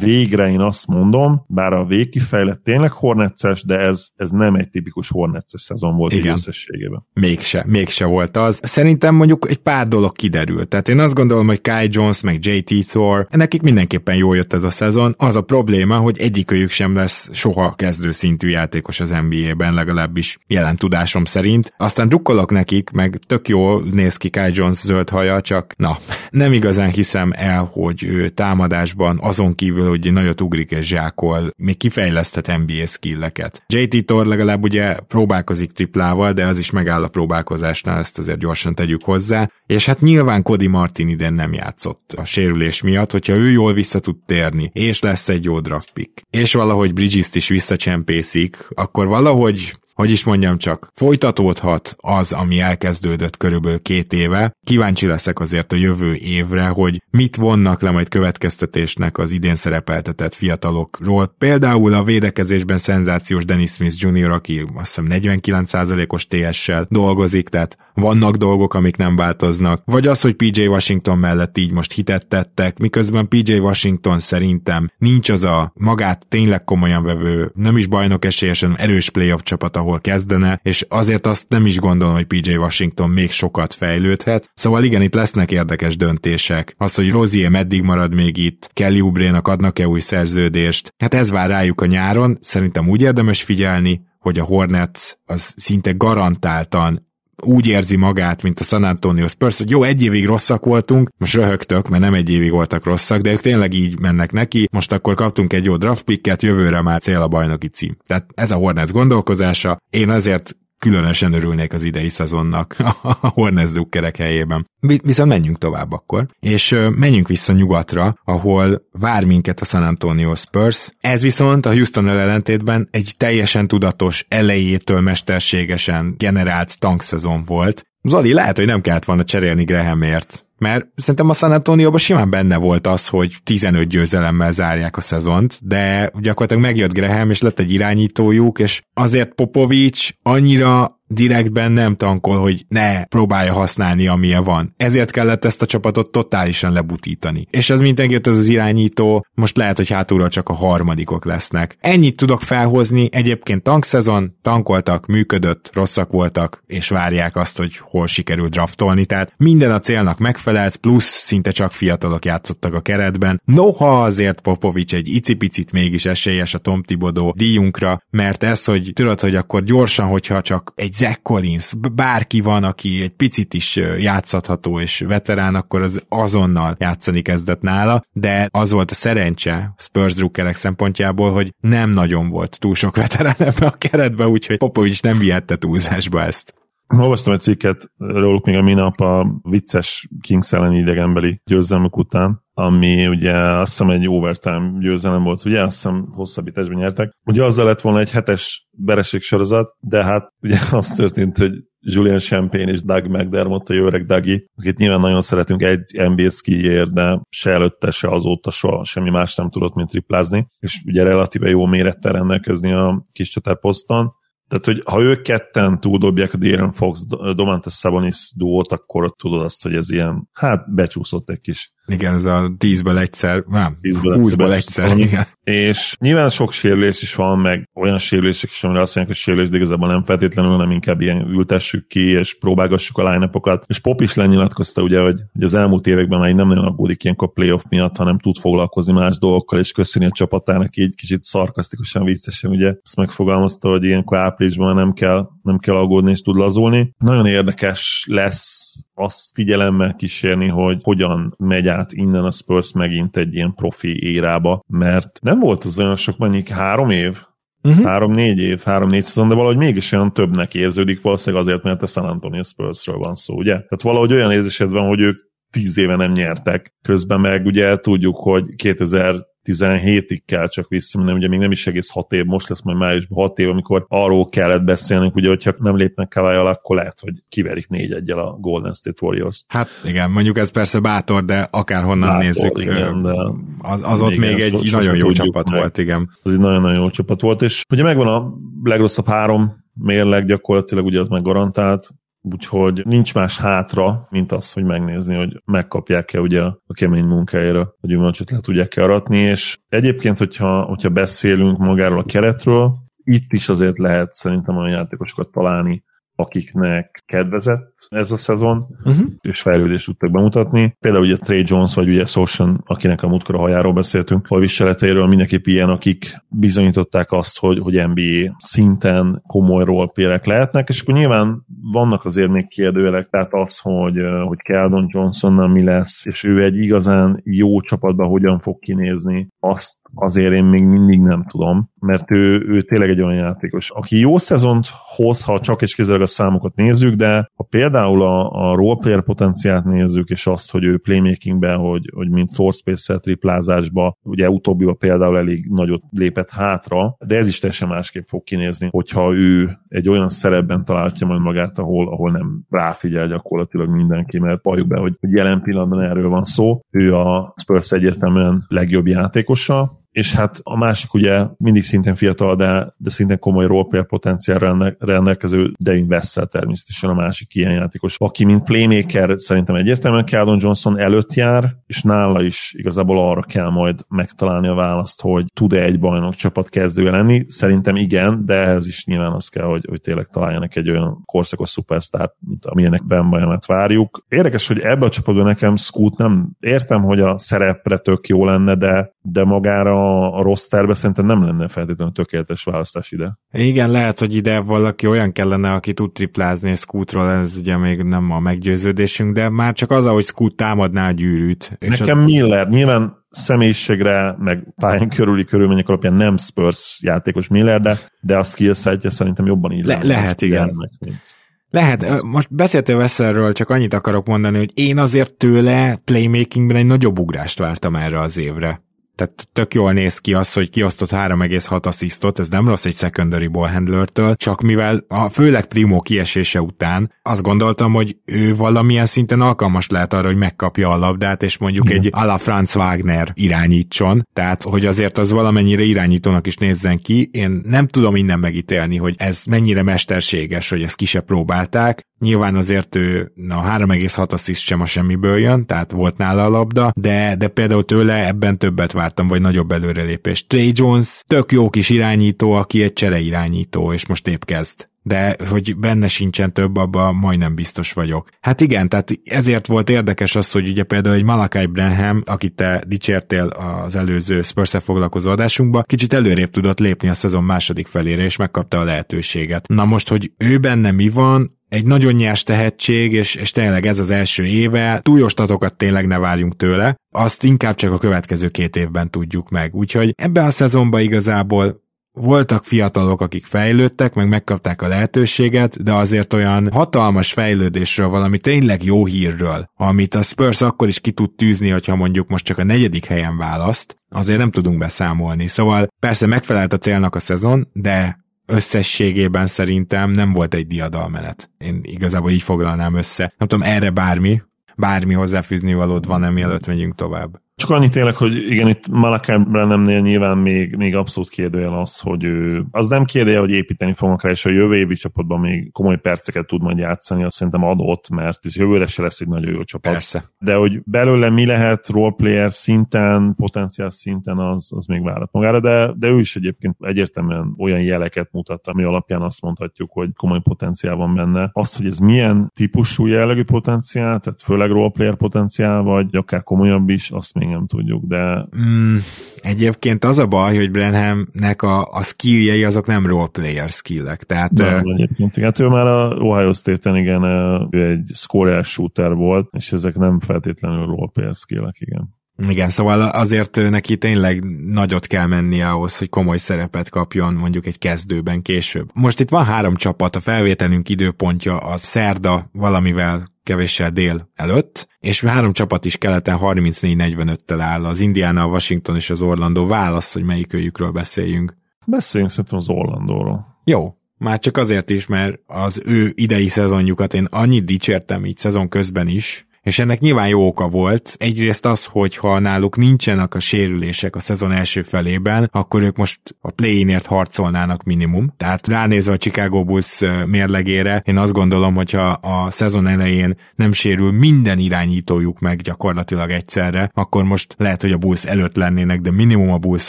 végre én azt mondom, bár a végkifejlett tényleg Hornetses, de ez, ez nem egy tipikus Hornetses szezon volt Igen. összességében. Mégse, mégse volt az. Szerintem mondjuk egy pár dolog kiderült. Tehát én azt gondolom, hogy Kai Jones meg JT Thor, nekik mindenképpen jól jött ez a szezon. Az a probléma, hogy egyikőjük sem lesz soha kezdőszintű játékos az NBA-ben, legalábbis jelen tudásom szerint. Aztán drukkolok nekik, meg tök jól néz ki Kai Jones zöld haja, csak na, nem igazán hiszem el, hogy ő támadásban azon kívül, hogy nagyot ugrik és zsákol, még kifejleszthet NBA skilleket. JT Thor legalább ugye próbálkozik triplával, de az is megáll a próbálkozásnál, ezt azért gyorsan tegyük hozzá. És hát nyilván Cody Martin idén nem játszott a sérülés miatt, hogyha ő jól vissza tud térni, és lesz egy jó draft pick, és valahogy Bridges-t is visszacsempészik, akkor valahogy hogy is mondjam csak, folytatódhat az, ami elkezdődött körülbelül két éve. Kíváncsi leszek azért a jövő évre, hogy mit vonnak le majd következtetésnek az idén szerepeltetett fiatalokról. Például a védekezésben szenzációs Dennis Smith Jr., aki azt hiszem 49%-os TS-sel dolgozik, tehát vannak dolgok, amik nem változnak. Vagy az, hogy PJ Washington mellett így most hitet tettek, miközben PJ Washington szerintem nincs az a magát tényleg komolyan vevő, nem is bajnok esélyesen erős playoff csapat, ahol kezdene, és azért azt nem is gondolom, hogy PJ Washington még sokat fejlődhet. Szóval igen, itt lesznek érdekes döntések. Az, hogy Rozier meddig marad még itt, Kelly Ubrénak adnak-e új szerződést, hát ez vár rájuk a nyáron, szerintem úgy érdemes figyelni, hogy a Hornets az szinte garantáltan úgy érzi magát, mint a San Antonio Spurs, hogy jó, egy évig rosszak voltunk, most röhögtök, mert nem egy évig voltak rosszak, de ők tényleg így mennek neki, most akkor kaptunk egy jó draft picket, jövőre már cél a bajnoki cím. Tehát ez a Hornets gondolkozása, én azért különösen örülnék az idei szezonnak a Hornets drukkerek helyében. Viszont menjünk tovább akkor, és menjünk vissza nyugatra, ahol vár minket a San Antonio Spurs. Ez viszont a Houston ellentétben egy teljesen tudatos, elejétől mesterségesen generált tankszezon volt. Zoli, lehet, hogy nem kellett volna cserélni Grahamért, mert szerintem a San Antonio simán benne volt az, hogy 15 győzelemmel zárják a szezont, de gyakorlatilag megjött Graham, és lett egy irányítójuk, és azért Popovics annyira direktben nem tankol, hogy ne próbálja használni, amilyen van. Ezért kellett ezt a csapatot totálisan lebutítani. És ez mindenki az az irányító, most lehet, hogy hátulról csak a harmadikok lesznek. Ennyit tudok felhozni, egyébként tankszezon, tankoltak, működött, rosszak voltak, és várják azt, hogy hol sikerül draftolni, tehát minden a célnak megfelelt, plusz szinte csak fiatalok játszottak a keretben. Noha azért Popovics egy icipicit mégis esélyes a Tom Tibodó díjunkra, mert ez, hogy tudod, hogy akkor gyorsan, hogyha csak egy Zach Collins, bárki van, aki egy picit is játszható és veterán, akkor az azonnal játszani kezdett nála, de az volt a szerencse Spurs drukkerek szempontjából, hogy nem nagyon volt túl sok veterán ebbe a keretbe, úgyhogy Popovics nem vihette túlzásba ezt. Olvastam egy cikket róluk még a minap a vicces Kings elleni idegenbeli győzelmük után, ami ugye azt hiszem egy overtime győzelem volt, ugye azt hiszem hosszabbításban nyertek. Ugye azzal lett volna egy hetes vereség sorozat, de hát ugye az történt, hogy Julian Champagne és Doug McDermott, a öreg Dougie, akit nyilván nagyon szeretünk egy NBA skiért, de se előtte, se azóta soha semmi más nem tudott, mint triplázni, és ugye relatíve jó mérettel rendelkezni a kis csatár poszton, tehát, hogy ha ők ketten túldobják a Darren Fox, Domantas Sabonis duót, akkor tudod azt, hogy ez ilyen, hát becsúszott egy kis igen, ez a tízből egyszer, nem, tízből húszból egyszer, egyszer igen. És nyilván sok sérülés is van, meg olyan sérülések is, amire azt mondják, hogy sérülés, de igazából nem feltétlenül, hanem inkább ilyen ültessük ki, és próbálgassuk a line És Pop is lenyilatkozta ugye, hogy, hogy az elmúlt években már nem nagyon aggódik ilyenkor playoff miatt, hanem tud foglalkozni más dolgokkal, és köszöni a csapatának így kicsit szarkasztikusan, viccesen, ugye ezt megfogalmazta, hogy ilyenkor áprilisban nem kell, nem kell aggódni, és tud lazulni. Nagyon érdekes lesz azt figyelemmel kísérni, hogy hogyan megy át innen a Spurs megint egy ilyen profi érába, mert nem volt az olyan sok, mondjuk három év, Uh-huh. Három-négy év, három-négy szezon, de valahogy mégis olyan többnek érződik, valószínűleg azért, mert a San Antonio Spursről van szó, ugye? Tehát valahogy olyan érzésed van, hogy ők tíz éve nem nyertek. Közben meg ugye tudjuk, hogy 2000 17-ig kell csak visszamenni, ugye még nem is egész 6 év, most lesz majd májusban 6 év, amikor arról kellett beszélnünk, ugye, hogyha nem lépnek Kawai alá, akkor lehet, hogy kiverik 4 1 a Golden State Warriors. Hát igen, mondjuk ez persze bátor, de akárhonnan bátor, nézzük, igen, de az, az ott még egy nagyon jó csapat meg. volt, igen. Az egy nagyon-nagyon jó csapat volt, és ugye megvan a legrosszabb három mérleg gyakorlatilag, ugye az meg garantált, úgyhogy nincs más hátra, mint az, hogy megnézni, hogy megkapják-e ugye a kemény munkájára a gyümölcsöt le tudják-e aratni, és egyébként, hogyha, hogyha beszélünk magáról a keretről, itt is azért lehet szerintem olyan játékosokat találni, akiknek kedvezett ez a szezon, uh-huh. és fejlődést tudtak bemutatni. Például ugye Trey Jones, vagy ugye Soshan, akinek a múltkor a hajáról beszéltünk, a viseleteiről mindenképp ilyen, akik bizonyították azt, hogy, hogy NBA szinten komoly rolepérek lehetnek, és akkor nyilván vannak azért még kérdőjelek, tehát az, hogy, hogy Keldon Johnsonnal mi lesz, és ő egy igazán jó csapatban hogyan fog kinézni, azt azért én még mindig nem tudom, mert ő, ő tényleg egy olyan játékos, aki jó szezont hoz, ha csak és kizárólag a számokat nézzük, de ha például a, a roleplayer potenciát nézzük, és azt, hogy ő playmakingben, hogy, hogy mint floor space triplázásba, ugye utóbbiba például elég nagyot lépett hátra, de ez is teljesen másképp fog kinézni, hogyha ő egy olyan szerepben találja majd magát, ahol, ahol nem ráfigyel gyakorlatilag mindenki, mert valljuk be, hogy jelen pillanatban erről van szó. Ő a Spurs egyértelműen legjobb játékosa, és hát a másik ugye mindig szintén fiatal, de, de szintén komoly roleplayer potenciál rendelkező Devin Vessel természetesen a másik ilyen játékos, aki mint playmaker szerintem egyértelműen Keldon Johnson előtt jár, és nála is igazából arra kell majd megtalálni a választ, hogy tud-e egy bajnok csapat kezdője lenni. Szerintem igen, de ehhez is nyilván az kell, hogy, hogy tényleg találjanak egy olyan korszakos szupersztár, mint amilyenek Ben várjuk. Érdekes, hogy ebbe a csapatban nekem Scoot nem értem, hogy a szerepre tök jó lenne, de de magára a rossz terve szerintem nem lenne feltétlenül tökéletes választás ide. Igen, lehet, hogy ide valaki olyan kellene, aki tud triplázni Scootról, ez ugye még nem a meggyőződésünk, de már csak az, ahogy Scoot támadná a gyűrűt. És Nekem az... Miller, nyilván személyiségre, meg pályán körüli körülmények alapján nem Spurs játékos Miller, de, de a skillsetje szerintem jobban így Le- lehet, igen. Meg, mint... Lehet, most beszéltél Veszelről, csak annyit akarok mondani, hogy én azért tőle playmakingben egy nagyobb ugrást vártam erre az évre tehát tök jól néz ki az, hogy kiosztott 3,6 asszisztot, ez nem rossz egy secondary ball handlertől, csak mivel a főleg Primo kiesése után azt gondoltam, hogy ő valamilyen szinten alkalmas lehet arra, hogy megkapja a labdát, és mondjuk mm. egy ala Franz Wagner irányítson, tehát hogy azért az valamennyire irányítónak is nézzen ki. Én nem tudom innen megítélni, hogy ez mennyire mesterséges, hogy ezt ki se próbálták, Nyilván azért ő a 3,6 assziszt sem a semmiből jön, tehát volt nála a labda, de, de például tőle ebben többet vártam, vagy nagyobb előrelépés. Trey Jones tök jó kis irányító, aki egy csere irányító, és most épp kezd de hogy benne sincsen több, abban majdnem biztos vagyok. Hát igen, tehát ezért volt érdekes az, hogy ugye például egy Malakai Brenham, akit te dicsértél az előző spurs foglalkozó adásunkba, kicsit előrébb tudott lépni a szezon második felére, és megkapta a lehetőséget. Na most, hogy ő benne mi van, egy nagyon nyers tehetség, és, és tényleg ez az első éve, túljóstatokat tényleg ne várjunk tőle, azt inkább csak a következő két évben tudjuk meg. Úgyhogy ebben a szezonban igazából voltak fiatalok, akik fejlődtek, meg megkapták a lehetőséget, de azért olyan hatalmas fejlődésről, valami tényleg jó hírről, amit a Spurs akkor is ki tud tűzni, hogyha mondjuk most csak a negyedik helyen választ, azért nem tudunk beszámolni. Szóval persze megfelelt a célnak a szezon, de összességében szerintem nem volt egy diadalmenet. Én igazából így foglalnám össze. Nem tudom, erre bármi, bármi hozzáfűzni valód van, mielőtt megyünk tovább. Csak annyit tényleg, hogy igen, itt Malakai Branhamnél nyilván még, még abszolút kérdőjel az, hogy ő, az nem kérdője, hogy építeni fognak rá, és a jövő évi csapatban még komoly perceket tud majd játszani, azt szerintem adott, mert ez jövőre se lesz egy nagyon jó csapat. Persze. De hogy belőle mi lehet roleplayer szinten, potenciál szinten, az, az még várat magára, de, de ő is egyébként egyértelműen olyan jeleket mutat, ami alapján azt mondhatjuk, hogy komoly potenciál van benne. Az, hogy ez milyen típusú jellegű potenciál, tehát főleg roleplayer potenciál, vagy akár komolyabb is, azt még nem tudjuk, de... Mm, egyébként az a baj, hogy Brenhamnek a, a skilljei azok nem roleplayer skillek, tehát... De, uh, egyébként, hát ő már a Ohio State-en igen, ő egy scorer shooter volt, és ezek nem feltétlenül roleplayer skillek, igen. Igen, szóval azért neki tényleg nagyot kell mennie ahhoz, hogy komoly szerepet kapjon mondjuk egy kezdőben később. Most itt van három csapat, a felvételünk időpontja a szerda valamivel kevéssel dél előtt, és három csapat is keleten 34-45-tel áll, az Indiana, a Washington és az Orlando. Válasz, hogy melyik őjükről beszéljünk. Beszéljünk szerintem az Orlandóról. Jó, már csak azért is, mert az ő idei szezonjukat én annyit dicsértem így szezon közben is, és ennek nyilván jó oka volt. Egyrészt az, hogy ha náluk nincsenek a sérülések a szezon első felében, akkor ők most a play-inért harcolnának minimum. Tehát ránézve a Chicago Bulls mérlegére, én azt gondolom, hogyha a szezon elején nem sérül minden irányítójuk meg gyakorlatilag egyszerre, akkor most lehet, hogy a Bulls előtt lennének, de minimum a bulls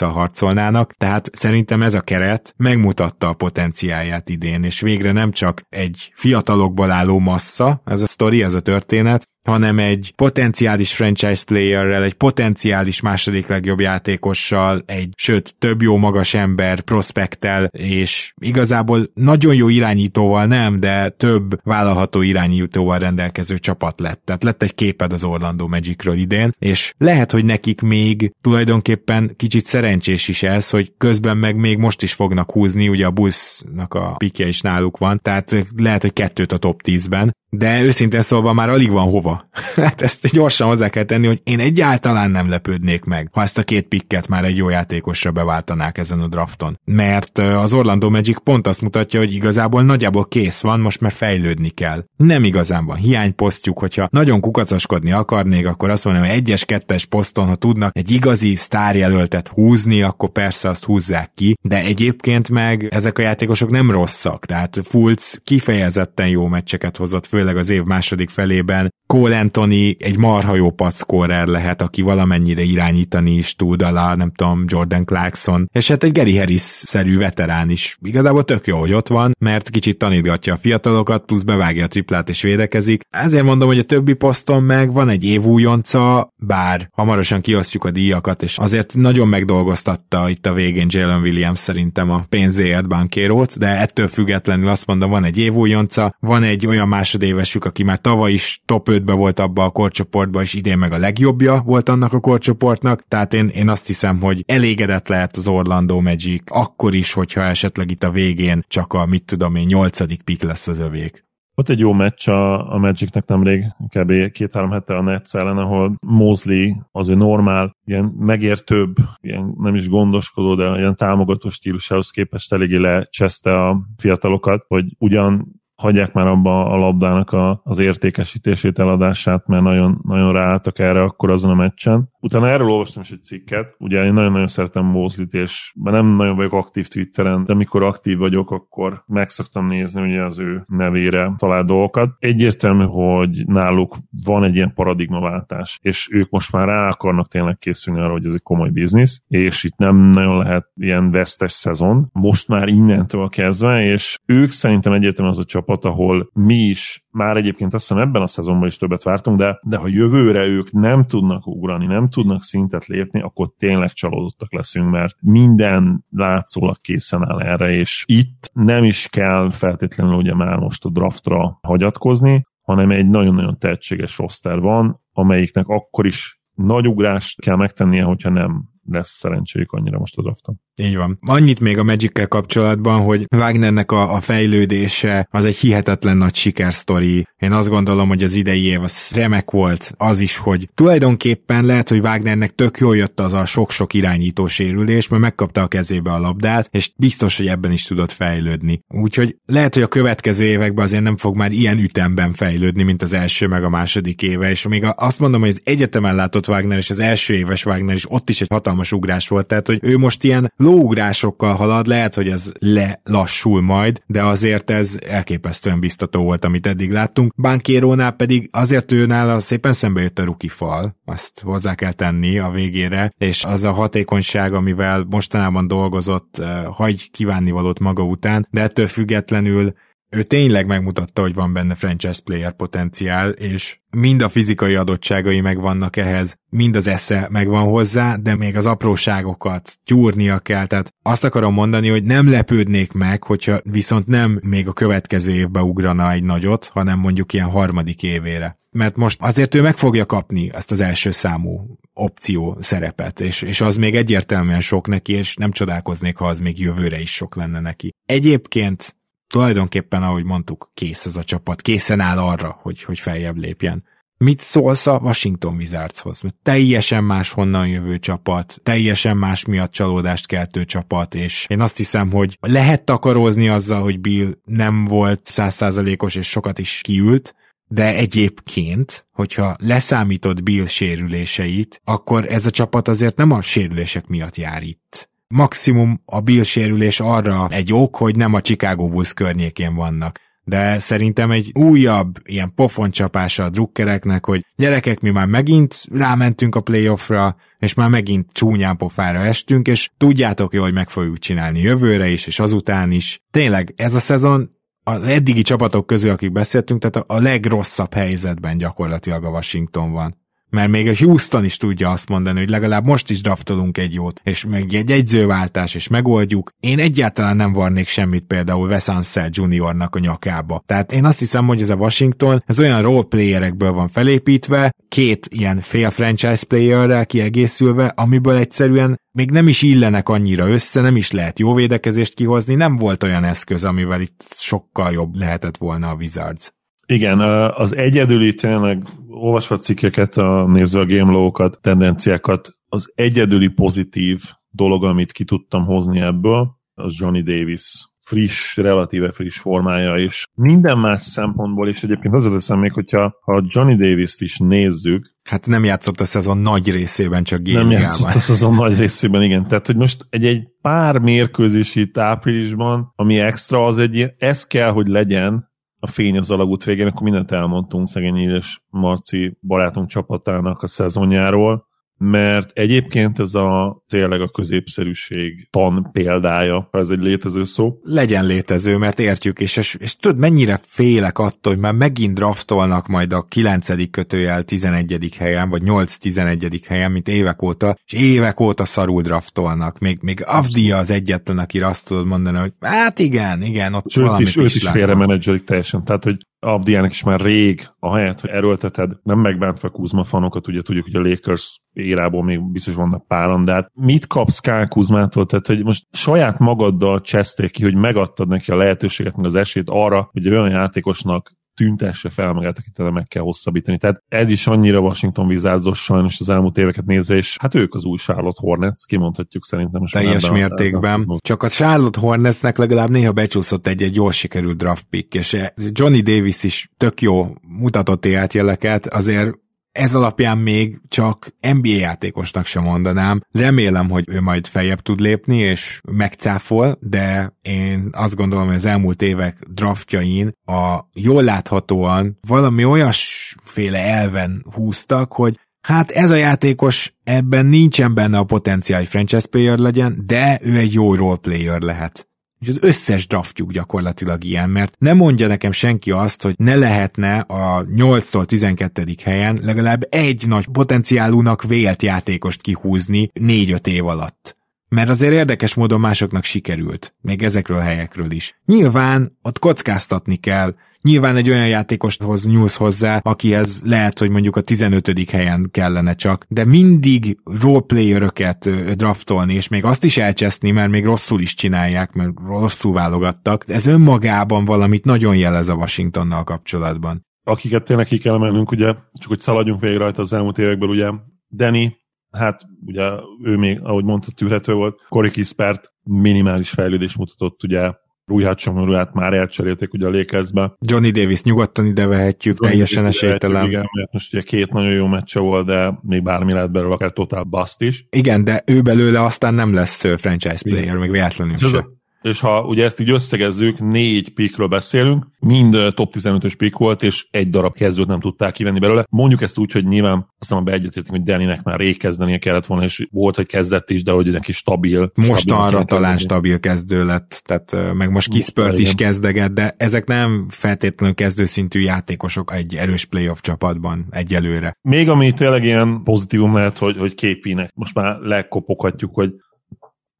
harcolnának. Tehát szerintem ez a keret megmutatta a potenciáját idén, és végre nem csak egy fiatalokból álló massza, ez a sztori, ez a történet, hanem egy potenciális franchise playerrel, egy potenciális második legjobb játékossal, egy sőt több jó magas ember prospektel, és igazából nagyon jó irányítóval nem, de több vállalható irányítóval rendelkező csapat lett. Tehát lett egy képed az Orlando Magicről idén, és lehet, hogy nekik még tulajdonképpen kicsit szerencsés is ez, hogy közben meg még most is fognak húzni, ugye a Bullsnak a pikje is náluk van, tehát lehet, hogy kettőt a top 10-ben, de őszintén szólva már alig van hova. hát ezt gyorsan hozzá kell tenni, hogy én egyáltalán nem lepődnék meg, ha ezt a két pikket már egy jó játékosra beváltanák ezen a drafton. Mert az Orlando Magic pont azt mutatja, hogy igazából nagyjából kész van, most már fejlődni kell. Nem igazán van hiányposztjuk, hogyha nagyon kukacoskodni akarnék, akkor azt mondom, hogy egyes, kettes poszton, ha tudnak egy igazi sztárjelöltet húzni, akkor persze azt húzzák ki, de egyébként meg ezek a játékosok nem rosszak, tehát Fultz kifejezetten jó meccseket hozott, főleg főleg az év második felében. Cole Anthony egy marha jó packorer lehet, aki valamennyire irányítani is tud, alá, nem tudom, Jordan Clarkson, és hát egy Gary Harris-szerű veterán is. Igazából tök jó, hogy ott van, mert kicsit tanítgatja a fiatalokat, plusz bevágja a triplát és védekezik. Ezért mondom, hogy a többi poszton meg van egy évújonca, bár hamarosan kiosztjuk a díjakat, és azért nagyon megdolgoztatta itt a végén Jalen Williams szerintem a pénzéért bankérót, de ettől függetlenül azt mondom, van egy évújonca, van egy olyan másodév évesük, aki már tavaly is top 5-be volt abba a korcsoportba, és idén meg a legjobbja volt annak a korcsoportnak, tehát én, én azt hiszem, hogy elégedett lehet az Orlando Magic, akkor is, hogyha esetleg itt a végén csak a, mit tudom én, nyolcadik pik lesz az övék. Ott egy jó meccs a, a Magicnek nemrég, kb. két-három hete a Nets ellen, ahol Mosley az ő normál, ilyen megértőbb, ilyen nem is gondoskodó, de ilyen támogató stílusához képest eléggé lecseszte a fiatalokat, hogy ugyan hagyják már abba a labdának a, az értékesítését, eladását, mert nagyon, nagyon ráálltak erre akkor azon a meccsen. Utána erről olvastam is egy cikket, ugye én nagyon-nagyon szeretem Mózlit, és nem nagyon vagyok aktív Twitteren, de mikor aktív vagyok, akkor meg szoktam nézni ugye az ő nevére talál dolgokat. Egyértelmű, hogy náluk van egy ilyen paradigmaváltás, és ők most már rá akarnak tényleg készülni arra, hogy ez egy komoly biznisz, és itt nem nagyon lehet ilyen vesztes szezon, most már innentől kezdve, és ők szerintem egyértelműen az a csapat, ahol mi is már egyébként azt hiszem ebben a szezonban is többet vártunk, de, de ha jövőre ők nem tudnak ugrani, nem tudnak szintet lépni, akkor tényleg csalódottak leszünk, mert minden látszólag készen áll erre, és itt nem is kell feltétlenül ugye már most a draftra hagyatkozni, hanem egy nagyon-nagyon tehetséges roster van, amelyiknek akkor is nagy ugrást kell megtennie, hogyha nem lesz szerencséjük annyira most a drafton. Így van. Annyit még a magic kapcsolatban, hogy Wagnernek a, a fejlődése az egy hihetetlen nagy sikersztori. Én azt gondolom, hogy az idei év az remek volt az is, hogy tulajdonképpen lehet, hogy Wagnernek tök jól jött az a sok-sok irányító sérülés, mert megkapta a kezébe a labdát, és biztos, hogy ebben is tudott fejlődni. Úgyhogy lehet, hogy a következő években azért nem fog már ilyen ütemben fejlődni, mint az első meg a második éve, és még azt mondom, hogy az egyetemen látott Wagner és az első éves Wagner is ott is egy hatalmas ugrás volt, tehát hogy ő most ilyen lóugrásokkal halad, lehet, hogy ez lelassul majd, de azért ez elképesztően biztató volt, amit eddig láttunk. Bankérónál pedig azért ő nála szépen szembe jött a ruki fal, azt hozzá kell tenni a végére, és az a hatékonyság, amivel mostanában dolgozott, eh, hagy kívánni valót maga után, de ettől függetlenül ő tényleg megmutatta, hogy van benne franchise player potenciál, és mind a fizikai adottságai megvannak ehhez, mind az esze megvan hozzá, de még az apróságokat gyúrnia kell, tehát azt akarom mondani, hogy nem lepődnék meg, hogyha viszont nem még a következő évbe ugrana egy nagyot, hanem mondjuk ilyen harmadik évére. Mert most azért ő meg fogja kapni ezt az első számú opció szerepet, és, és az még egyértelműen sok neki, és nem csodálkoznék, ha az még jövőre is sok lenne neki. Egyébként tulajdonképpen, ahogy mondtuk, kész ez a csapat, készen áll arra, hogy, hogy feljebb lépjen. Mit szólsz a Washington Wizardshoz? Mert teljesen más honnan jövő csapat, teljesen más miatt csalódást keltő csapat, és én azt hiszem, hogy lehet takarózni azzal, hogy Bill nem volt százszázalékos és sokat is kiült, de egyébként, hogyha leszámítod Bill sérüléseit, akkor ez a csapat azért nem a sérülések miatt jár itt. Maximum a Bill sérülés arra egy ok, hogy nem a Chicago Bulls környékén vannak de szerintem egy újabb ilyen pofoncsapása a drukkereknek, hogy gyerekek, mi már megint rámentünk a playoffra, és már megint csúnyán pofára estünk, és tudjátok jó, hogy meg fogjuk csinálni jövőre is, és azután is. Tényleg, ez a szezon az eddigi csapatok közül, akik beszéltünk, tehát a legrosszabb helyzetben gyakorlatilag a Washington van mert még a Houston is tudja azt mondani, hogy legalább most is draftolunk egy jót, és meg egy egyzőváltás, és megoldjuk. Én egyáltalán nem varnék semmit például Wes Ansel Juniornak a nyakába. Tehát én azt hiszem, hogy ez a Washington, ez olyan roleplayerekből van felépítve, két ilyen fél franchise playerrel kiegészülve, amiből egyszerűen még nem is illenek annyira össze, nem is lehet jó védekezést kihozni, nem volt olyan eszköz, amivel itt sokkal jobb lehetett volna a Wizards. Igen, az egyedüli tényleg olvasva cikkeket, a, nézve a game law-okat, tendenciákat, az egyedüli pozitív dolog, amit ki tudtam hozni ebből, az Johnny Davis friss, relatíve friss formája, és minden más szempontból, és egyébként hozzáteszem még, hogyha ha Johnny Davis-t is nézzük, Hát nem játszott a szezon nagy részében, csak Nem játszott a szezon nagy részében, igen. Tehát, hogy most egy, egy pár mérkőzés itt áprilisban, ami extra, az egy, ez kell, hogy legyen, a fény az alagút végén, akkor mindent elmondtunk szegény és Marci barátunk csapatának a szezonjáról, mert egyébként ez a tényleg a középszerűség tan példája, ha ez egy létező szó. Legyen létező, mert értjük, és, és, és tudod, mennyire félek attól, hogy már megint draftolnak majd a 9. kötőjel 11. helyen, vagy 8-11. helyen, mint évek óta, és évek óta szarul draftolnak. Még, még Avdia az egyetlen, aki azt tudod mondani, hogy hát igen, igen, ott Sőt, is, őt is, is félre menedzselik teljesen. Tehát, hogy Avdiának is már rég, ahelyett, hogy erőlteted, nem megbántva Kuzma fanokat, ugye tudjuk, hogy a Lakers érából még biztos vannak páran, de hát mit kapsz Kál Kuzmától? Tehát, hogy most saját magaddal cseszték ki, hogy megadtad neki a lehetőséget, meg az esélyt arra, hogy olyan játékosnak tüntesse fel magát, akit meg kell hosszabbítani. Tehát ez is annyira Washington Wizards sajnos az elmúlt éveket nézve, és hát ők az új Charlotte Hornets, kimondhatjuk szerintem. Most Teljes mértékben. A, Csak a Charlotte Hornetsnek legalább néha becsúszott egy-egy jól sikerült draft pick, és Johnny Davis is tök jó mutatott jeleket, azért ez alapján még csak NBA játékosnak sem mondanám. Remélem, hogy ő majd feljebb tud lépni, és megcáfol, de én azt gondolom, hogy az elmúlt évek draftjain a jól láthatóan valami olyasféle elven húztak, hogy Hát ez a játékos ebben nincsen benne a potenciál, hogy franchise player legyen, de ő egy jó role player lehet és az összes draftjuk gyakorlatilag ilyen, mert nem mondja nekem senki azt, hogy ne lehetne a 8-tól 12. helyen legalább egy nagy potenciálúnak vélt játékost kihúzni 4-5 év alatt. Mert azért érdekes módon másoknak sikerült, még ezekről a helyekről is. Nyilván ott kockáztatni kell, Nyilván egy olyan játékoshoz nyúlsz hozzá, akihez lehet, hogy mondjuk a 15. helyen kellene csak, de mindig roleplayeröket draftolni, és még azt is elcseszni, mert még rosszul is csinálják, mert rosszul válogattak. Ez önmagában valamit nagyon jelez a Washingtonnal kapcsolatban. Akiket tényleg ki kell emelnünk, ugye, csak hogy szaladjunk végig rajta az elmúlt évekből, ugye Danny, hát ugye ő még, ahogy mondta, tűrhető volt. Corey Kispert minimális fejlődés mutatott, ugye Hachimurát már elcserélték ugye a Lakersbe. Johnny Davis nyugodtan ide vehetjük, Johnny teljesen esélytelen. Igen, mert most ugye két nagyon jó meccse volt, de még bármi lehet belőle, akár totál bust is. Igen, de ő belőle aztán nem lesz franchise player, Igen. még véletlenül se és ha ugye ezt így összegezzük, négy pikről beszélünk, mind top 15-ös pik volt, és egy darab kezdőt nem tudták kivenni belőle. Mondjuk ezt úgy, hogy nyilván azt hiszem, egyetértünk, hogy Daninek már rég kezdenie kellett volna, és volt, hogy kezdett is, de hogy neki stabil. Most arra talán stabil kezdő lett, tehát meg most Kispert is kezdeget, de ezek nem feltétlenül kezdőszintű játékosok egy erős playoff csapatban egyelőre. Még ami tényleg ilyen pozitívum lehet, hogy, hogy képinek. Most már lekopoghatjuk, hogy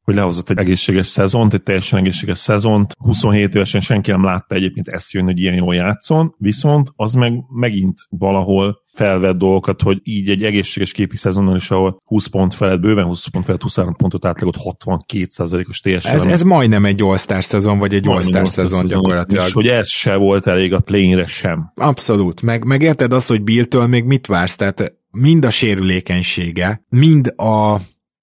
hogy lehozott egy egészséges szezont, egy teljesen egészséges szezont. 27 évesen senki nem látta egyébként ezt jönni, hogy ilyen jól játszon, viszont az meg megint valahol felvett dolgokat, hogy így egy egészséges képi szezonnal is, ahol 20 pont felett, bőven 20 pont felett, 23 pontot átlagot 62%-os TSL. Ez, ez majdnem egy all szezon, vagy egy all szezon, szezon gyakorlatilag. És hogy ez se volt elég a play sem. Abszolút. Meg, meg érted azt, hogy Bill-től még mit vársz? Tehát mind a sérülékenysége, mind a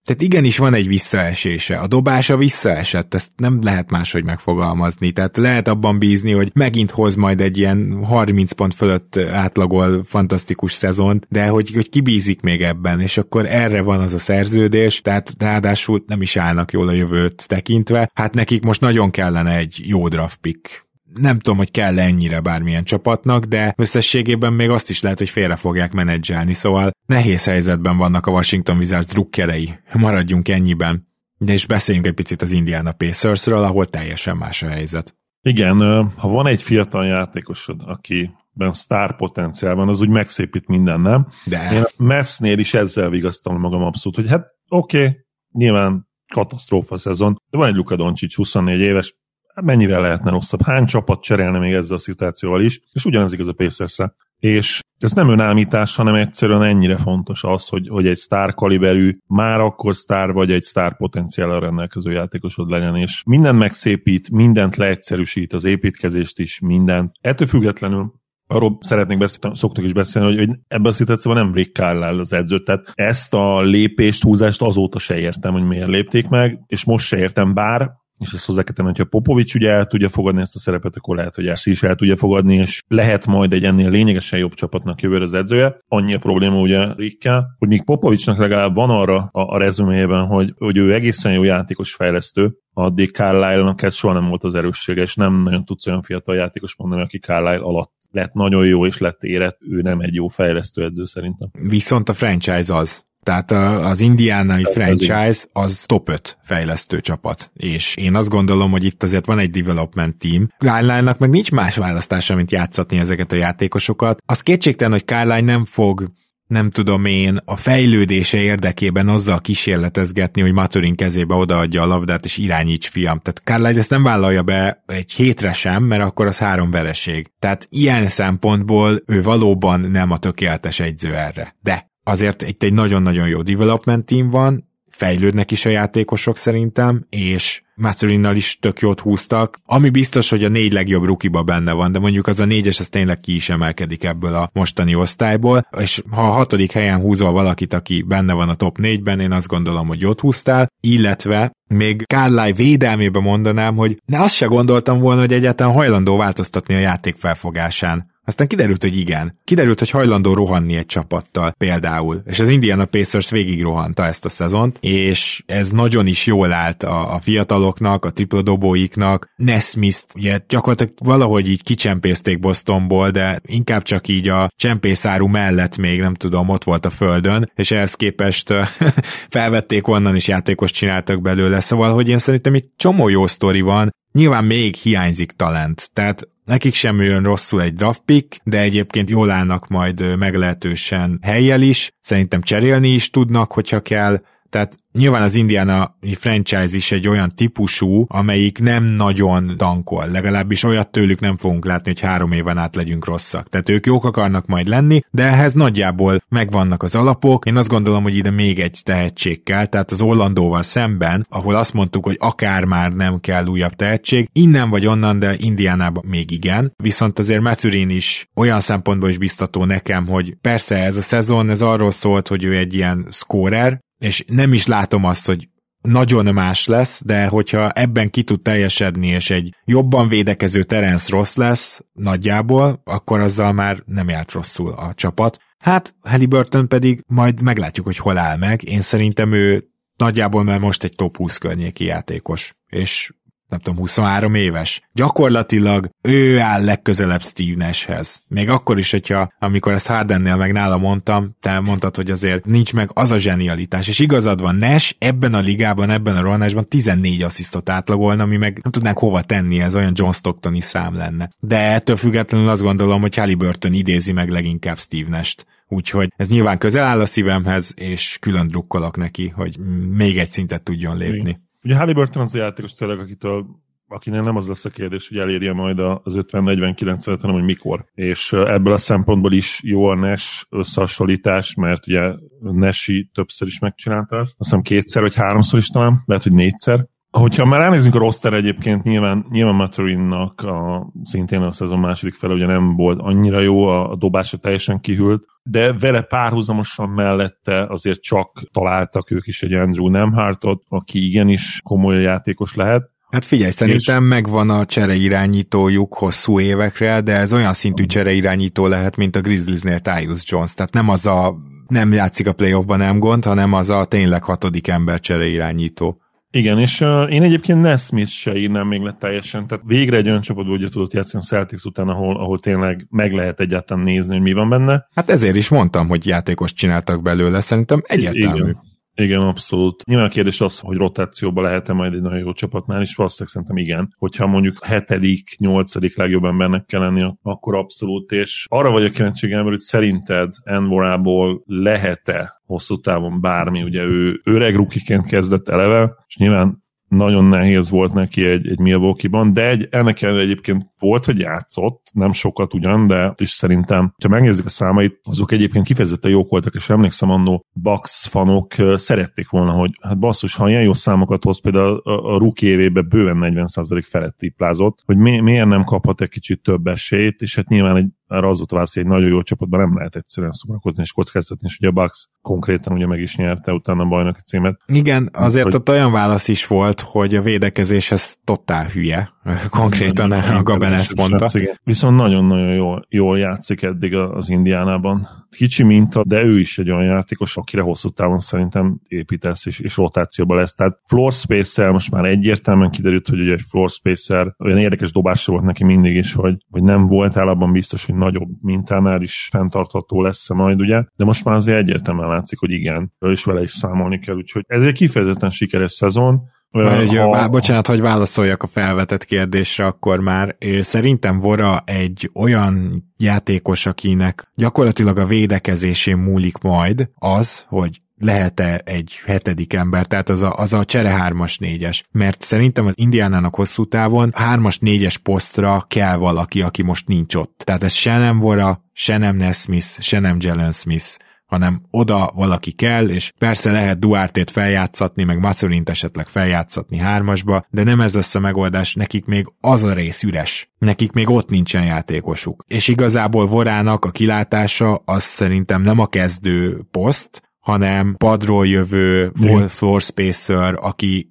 Tehát igenis van egy visszaesése. A dobása visszaesett, ezt nem lehet máshogy megfogalmazni. Tehát lehet abban bízni, hogy megint hoz majd egy ilyen 30 pont fölött átlagol fantasztikus szezon, de hogy, hogy kibízik még ebben, és akkor erre van az a szerződés, tehát ráadásul nem is állnak jól a jövőt tekintve. Hát nekik most nagyon kellene egy jó draft pick nem tudom, hogy kell ennyire bármilyen csapatnak, de összességében még azt is lehet, hogy félre fogják menedzselni, szóval nehéz helyzetben vannak a Washington Wizards drukkerei. Maradjunk ennyiben. De és beszéljünk egy picit az Indiana Pacersről, ahol teljesen más a helyzet. Igen, ha van egy fiatal játékosod, aki ben sztár potenciál van, az úgy megszépít minden, nem? De. Én a Mavs-nél is ezzel vigasztalom magam abszolút, hogy hát oké, okay, nyilván katasztrófa szezon, de van egy Luka Doncic, 24 éves, mennyivel lehetne rosszabb? Hány csapat cserélne még ezzel a szituációval is? És ugyanez igaz a Pacersre. És ez nem önállítás, hanem egyszerűen ennyire fontos az, hogy, hogy egy sztár kaliberű, már akkor sztár vagy egy sztár potenciállal rendelkező játékosod legyen, és mindent megszépít, mindent leegyszerűsít, az építkezést is, mindent. Ettől függetlenül arról szeretnék beszélni, szoktuk is beszélni, hogy, hogy ebben a szituációban nem Rick Carlisle az edző, tehát ezt a lépést, húzást azóta se értem, hogy miért lépték meg, és most se értem, bár és ezt hozzá kell hogyha Popovics ugye el tudja fogadni ezt a szerepet, akkor lehet, hogy Ászi is el tudja fogadni, és lehet majd egy ennél lényegesen jobb csapatnak jövőre az edzője. Annyi a probléma ugye Rikkel, hogy még Popovicsnak legalább van arra a, a rezüméjében, hogy, hogy ő egészen jó játékos fejlesztő, addig Carlisle-nak ez soha nem volt az erőssége, és nem nagyon tudsz olyan fiatal játékos mondani, aki Carlisle alatt lett nagyon jó és lett érett, ő nem egy jó fejlesztő edző szerintem. Viszont a franchise az. Tehát az indiánai franchise az top 5 fejlesztő csapat, és én azt gondolom, hogy itt azért van egy development team. Carline-nak meg nincs más választása, mint játszatni ezeket a játékosokat. Az kétségtelen, hogy Carline nem fog nem tudom én, a fejlődése érdekében azzal kísérletezgetni, hogy Maturin kezébe odaadja a labdát, és irányíts fiam. Tehát Carlisle ezt nem vállalja be egy hétre sem, mert akkor az három vereség. Tehát ilyen szempontból ő valóban nem a tökéletes egyző erre. De azért itt egy nagyon-nagyon jó development team van, fejlődnek is a játékosok szerintem, és Maturinnal is tök jót húztak, ami biztos, hogy a négy legjobb rukiba benne van, de mondjuk az a négyes, az tényleg ki is emelkedik ebből a mostani osztályból, és ha a hatodik helyen húzol valakit, aki benne van a top négyben, én azt gondolom, hogy jót húztál, illetve még Carlisle védelmébe mondanám, hogy ne azt se gondoltam volna, hogy egyáltalán hajlandó változtatni a játék felfogásán. Aztán kiderült, hogy igen. Kiderült, hogy hajlandó rohanni egy csapattal például. És az Indiana Pacers végig rohanta ezt a szezont, és ez nagyon is jól állt a, a fiataloknak, a triplodobóiknak. Nesmith ugye gyakorlatilag valahogy így kicsempészték Bostonból, de inkább csak így a csempészáru mellett még nem tudom, ott volt a földön, és ehhez képest felvették onnan, és játékos csináltak belőle. Szóval, hogy én szerintem itt csomó jó sztori van, Nyilván még hiányzik talent, tehát Nekik sem jön rosszul egy draft pick, de egyébként jól állnak majd meglehetősen helyjel is, szerintem cserélni is tudnak, hogyha kell, tehát Nyilván az Indiana franchise is egy olyan típusú, amelyik nem nagyon tankol, legalábbis olyat tőlük nem fogunk látni, hogy három éven át legyünk rosszak. Tehát ők jók akarnak majd lenni, de ehhez nagyjából megvannak az alapok. Én azt gondolom, hogy ide még egy tehetség kell, tehát az Orlandóval szemben, ahol azt mondtuk, hogy akár már nem kell újabb tehetség, innen vagy onnan, de Indiánában még igen. Viszont azért Maturin is olyan szempontból is biztató nekem, hogy persze ez a szezon, ez arról szólt, hogy ő egy ilyen scorer, és nem is látom azt, hogy nagyon más lesz, de hogyha ebben ki tud teljesedni, és egy jobban védekező Terence rossz lesz nagyjából, akkor azzal már nem járt rosszul a csapat. Hát Halliburton pedig majd meglátjuk, hogy hol áll meg. Én szerintem ő nagyjából már most egy top 20 környéki játékos, és nem tudom, 23 éves. Gyakorlatilag ő áll legközelebb Steve Nashhez. Még akkor is, hogyha amikor ezt Hardennél meg nála mondtam, te mondtad, hogy azért nincs meg az a zsenialitás. És igazad van, Nash ebben a ligában, ebben a rohanásban 14 asszisztot átlagolna, ami meg nem tudnánk hova tenni, ez olyan John Stocktoni szám lenne. De ettől függetlenül azt gondolom, hogy Halliburton idézi meg leginkább Steve Nash-t. Úgyhogy ez nyilván közel áll a szívemhez, és külön drukkolok neki, hogy még egy szintet tudjon lépni. Ugye Halliburton az a játékos tényleg, akitől akinek nem az lesz a kérdés, hogy elérje majd az 50-49 hanem hogy mikor. És ebből a szempontból is jó a Nash összehasonlítás, mert ugye Nashi többször is megcsinálta, azt hiszem kétszer vagy háromszor is talán, lehet, hogy négyszer, Hogyha már elnézünk a roster egyébként, nyilván, nyilván Maturinnak a, szintén a szezon második fele ugye nem volt annyira jó, a, a dobása teljesen kihűlt, de vele párhuzamosan mellette azért csak találtak ők is egy Andrew Nemhartot, aki igenis komoly játékos lehet, Hát figyelj, szerintem és... megvan a csereirányítójuk hosszú évekre, de ez olyan szintű csereirányító lehet, mint a Grizzliesnél Tyus Jones. Tehát nem az a nem játszik a playoffban, nem gond, hanem az a tényleg hatodik ember csereirányító. Igen, és uh, én egyébként Nesmith se írnám még le teljesen, tehát végre egy olyan csapatból ugye tudott játszani a Celtics után, ahol, ahol tényleg meg lehet egyáltalán nézni, hogy mi van benne. Hát ezért is mondtam, hogy játékos csináltak belőle, szerintem egyértelmű. Igen. Igen, abszolút. Nyilván a kérdés az, hogy rotációba lehet-e majd egy nagyon jó csapatnál, és valószínűleg szerintem igen. Hogyha mondjuk hetedik, nyolcadik legjobb embernek kell lenni, akkor abszolút. És arra vagyok kíváncsi, hogy szerinted Envorából lehet-e hosszú távon bármi, ugye ő öreg rukiként kezdett eleve, és nyilván nagyon nehéz volt neki egy, egy Milwaukee-ban, de egy, ennek ellenére egyébként volt, hogy játszott, nem sokat ugyan, de is szerintem, ha megnézzük a számait, azok egyébként kifejezetten jók voltak, és emlékszem annó Bucks fanok szerették volna, hogy hát basszus, ha ilyen jó számokat hoz, például a, a rookie évében bőven 40% felett tiplázott, hogy mi, miért nem kaphat egy kicsit több esélyt, és hát nyilván egy erre az volt válasz, hogy egy nagyon jó csapatban nem lehet egyszerűen szórakozni és kockáztatni, és ugye a Bucks konkrétan ugye meg is nyerte utána a bajnoki címet. Igen, azért hogy... ott olyan válasz is volt, hogy a védekezéshez totál hülye, konkrétan a Gaben ezt mondta. Viszont nagyon-nagyon jól, jól játszik eddig az Indiánában kicsi minta, de ő is egy olyan játékos, akire hosszú távon szerintem építesz és, és rotációba lesz. Tehát floor spacer most már egyértelműen kiderült, hogy ugye egy floor spacer olyan érdekes dobásra volt neki mindig is, hogy, hogy nem volt abban biztos, hogy nagyobb mintánál is fenntartható lesz -e majd, ugye? De most már azért egyértelműen látszik, hogy igen, és vele is számolni kell, úgyhogy ez egy kifejezetten sikeres szezon, hogy, ha... Bocsánat, hogy válaszoljak a felvetett kérdésre, akkor már szerintem Vora egy olyan játékos, akinek gyakorlatilag a védekezésén múlik majd az, hogy lehet-e egy hetedik ember, tehát az a, az a csere hármas négyes. Mert szerintem az Indiánának hosszú távon hármas négyes posztra kell valaki, aki most nincs ott. Tehát ez se nem Vora, se nem Nesmith, se nem Jalen Smith hanem oda valaki kell, és persze lehet Duartét feljátszatni, meg Macolint esetleg feljátszatni hármasba, de nem ez lesz a megoldás, nekik még az a rész üres. Nekik még ott nincsen játékosuk. És igazából Vorának a kilátása az szerintem nem a kezdő poszt, hanem padról jövő floor spacer, aki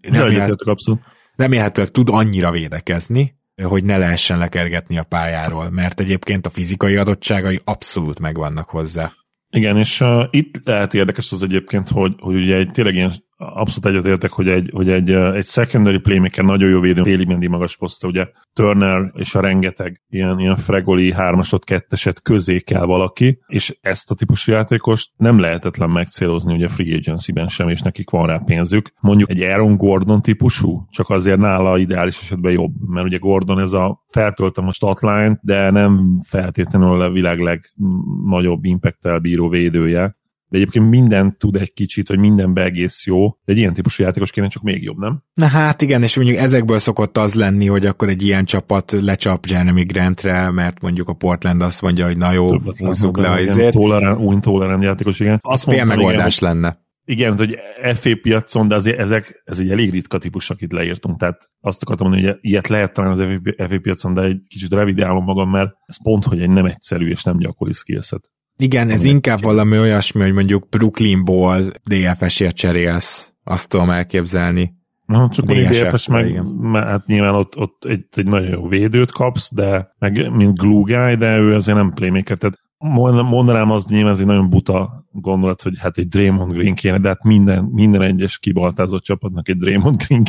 remélhetőleg tud annyira védekezni, hogy ne lehessen lekergetni a pályáról, mert egyébként a fizikai adottságai abszolút megvannak hozzá. Igen, és uh, itt lehet érdekes az egyébként, hogy, hogy ugye egy tényleg ilyen abszolút egyetértek, hogy egy, hogy egy, egy secondary playmaker nagyon jó védő, téli mendi magas posztra, ugye Turner és a rengeteg ilyen, ilyen fregoli hármasot, ketteset közé kell valaki, és ezt a típusú játékost nem lehetetlen megcélozni ugye free agency-ben sem, és nekik van rá pénzük. Mondjuk egy Aaron Gordon típusú, csak azért nála ideális esetben jobb, mert ugye Gordon ez a feltöltem a statline de nem feltétlenül a világ legnagyobb impact bíró védője, de egyébként minden tud egy kicsit, hogy minden egész jó, de egy ilyen típusú játékos kéne csak még jobb, nem? Na hát igen, és mondjuk ezekből szokott az lenni, hogy akkor egy ilyen csapat lecsap Jeremy Grantre, mert mondjuk a Portland azt mondja, hogy na jó, húzzuk le azért. Új tolerant játékos, igen. Azt mondta, megoldás igen, lenne. Igen, hogy FA piacon, de azért ezek, ez egy elég ritka típus, akit leírtunk, tehát azt akartam mondani, hogy ilyet lehet talán az FA piacon, de egy kicsit revidálom magam, mert ez pont, hogy egy nem egyszerű és nem gyakori skillset. Igen, ez inkább valami olyasmi, hogy mondjuk Brooklynból DFS-ért cserélsz, azt tudom elképzelni. Na, csak a DFS meg, igen. hát nyilván ott, ott egy, egy nagyon jó védőt kapsz, de meg mint glue guy, de ő azért nem playmaker, tehát mondanám az nyilván ez egy nagyon buta gondolat, hogy hát egy Draymond Green kéne, de hát minden, minden egyes kibaltázott csapatnak egy Draymond Green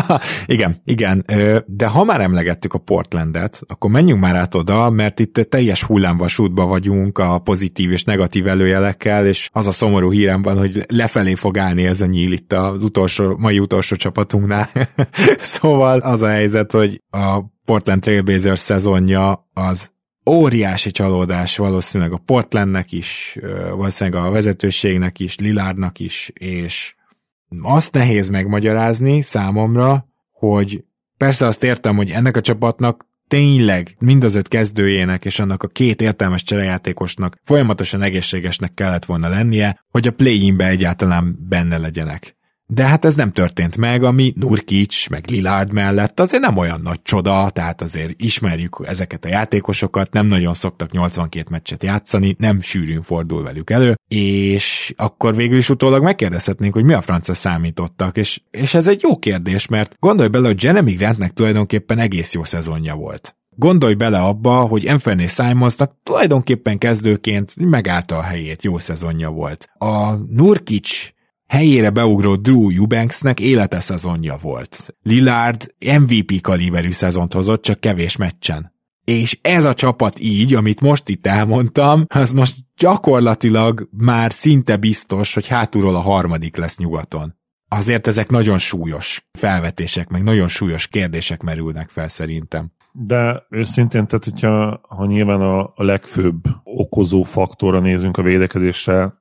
igen, igen, de ha már emlegettük a Portlandet, akkor menjünk már át oda, mert itt teljes hullámvasútba vagyunk a pozitív és negatív előjelekkel, és az a szomorú hírem van, hogy lefelé fog állni ez a nyíl itt az utolsó, mai utolsó csapatunknál. szóval az a helyzet, hogy a Portland Trailblazers szezonja az óriási csalódás valószínűleg a Portlandnek is, valószínűleg a vezetőségnek is, Lilárnak is, és azt nehéz megmagyarázni számomra, hogy persze azt értem, hogy ennek a csapatnak tényleg mind az öt kezdőjének és annak a két értelmes cserejátékosnak folyamatosan egészségesnek kellett volna lennie, hogy a play-inbe egyáltalán benne legyenek. De hát ez nem történt meg, ami Nurkic, meg Lillard mellett azért nem olyan nagy csoda, tehát azért ismerjük ezeket a játékosokat, nem nagyon szoktak 82 meccset játszani, nem sűrűn fordul velük elő, és akkor végül is utólag megkérdezhetnénk, hogy mi a francia számítottak, és, és ez egy jó kérdés, mert gondolj bele, hogy Jeremy Grantnek tulajdonképpen egész jó szezonja volt. Gondolj bele abba, hogy Anthony Simonsnak tulajdonképpen kezdőként megállta a helyét, jó szezonja volt. A Nurkic helyére beugró Drew Eubanksnek élete szezonja volt. Lillard MVP kaliberű szezont hozott, csak kevés meccsen. És ez a csapat így, amit most itt elmondtam, az most gyakorlatilag már szinte biztos, hogy hátulról a harmadik lesz nyugaton. Azért ezek nagyon súlyos felvetések, meg nagyon súlyos kérdések merülnek fel szerintem. De őszintén, tehát hogyha ha nyilván a, a legfőbb okozó faktorra nézünk a védekezésre,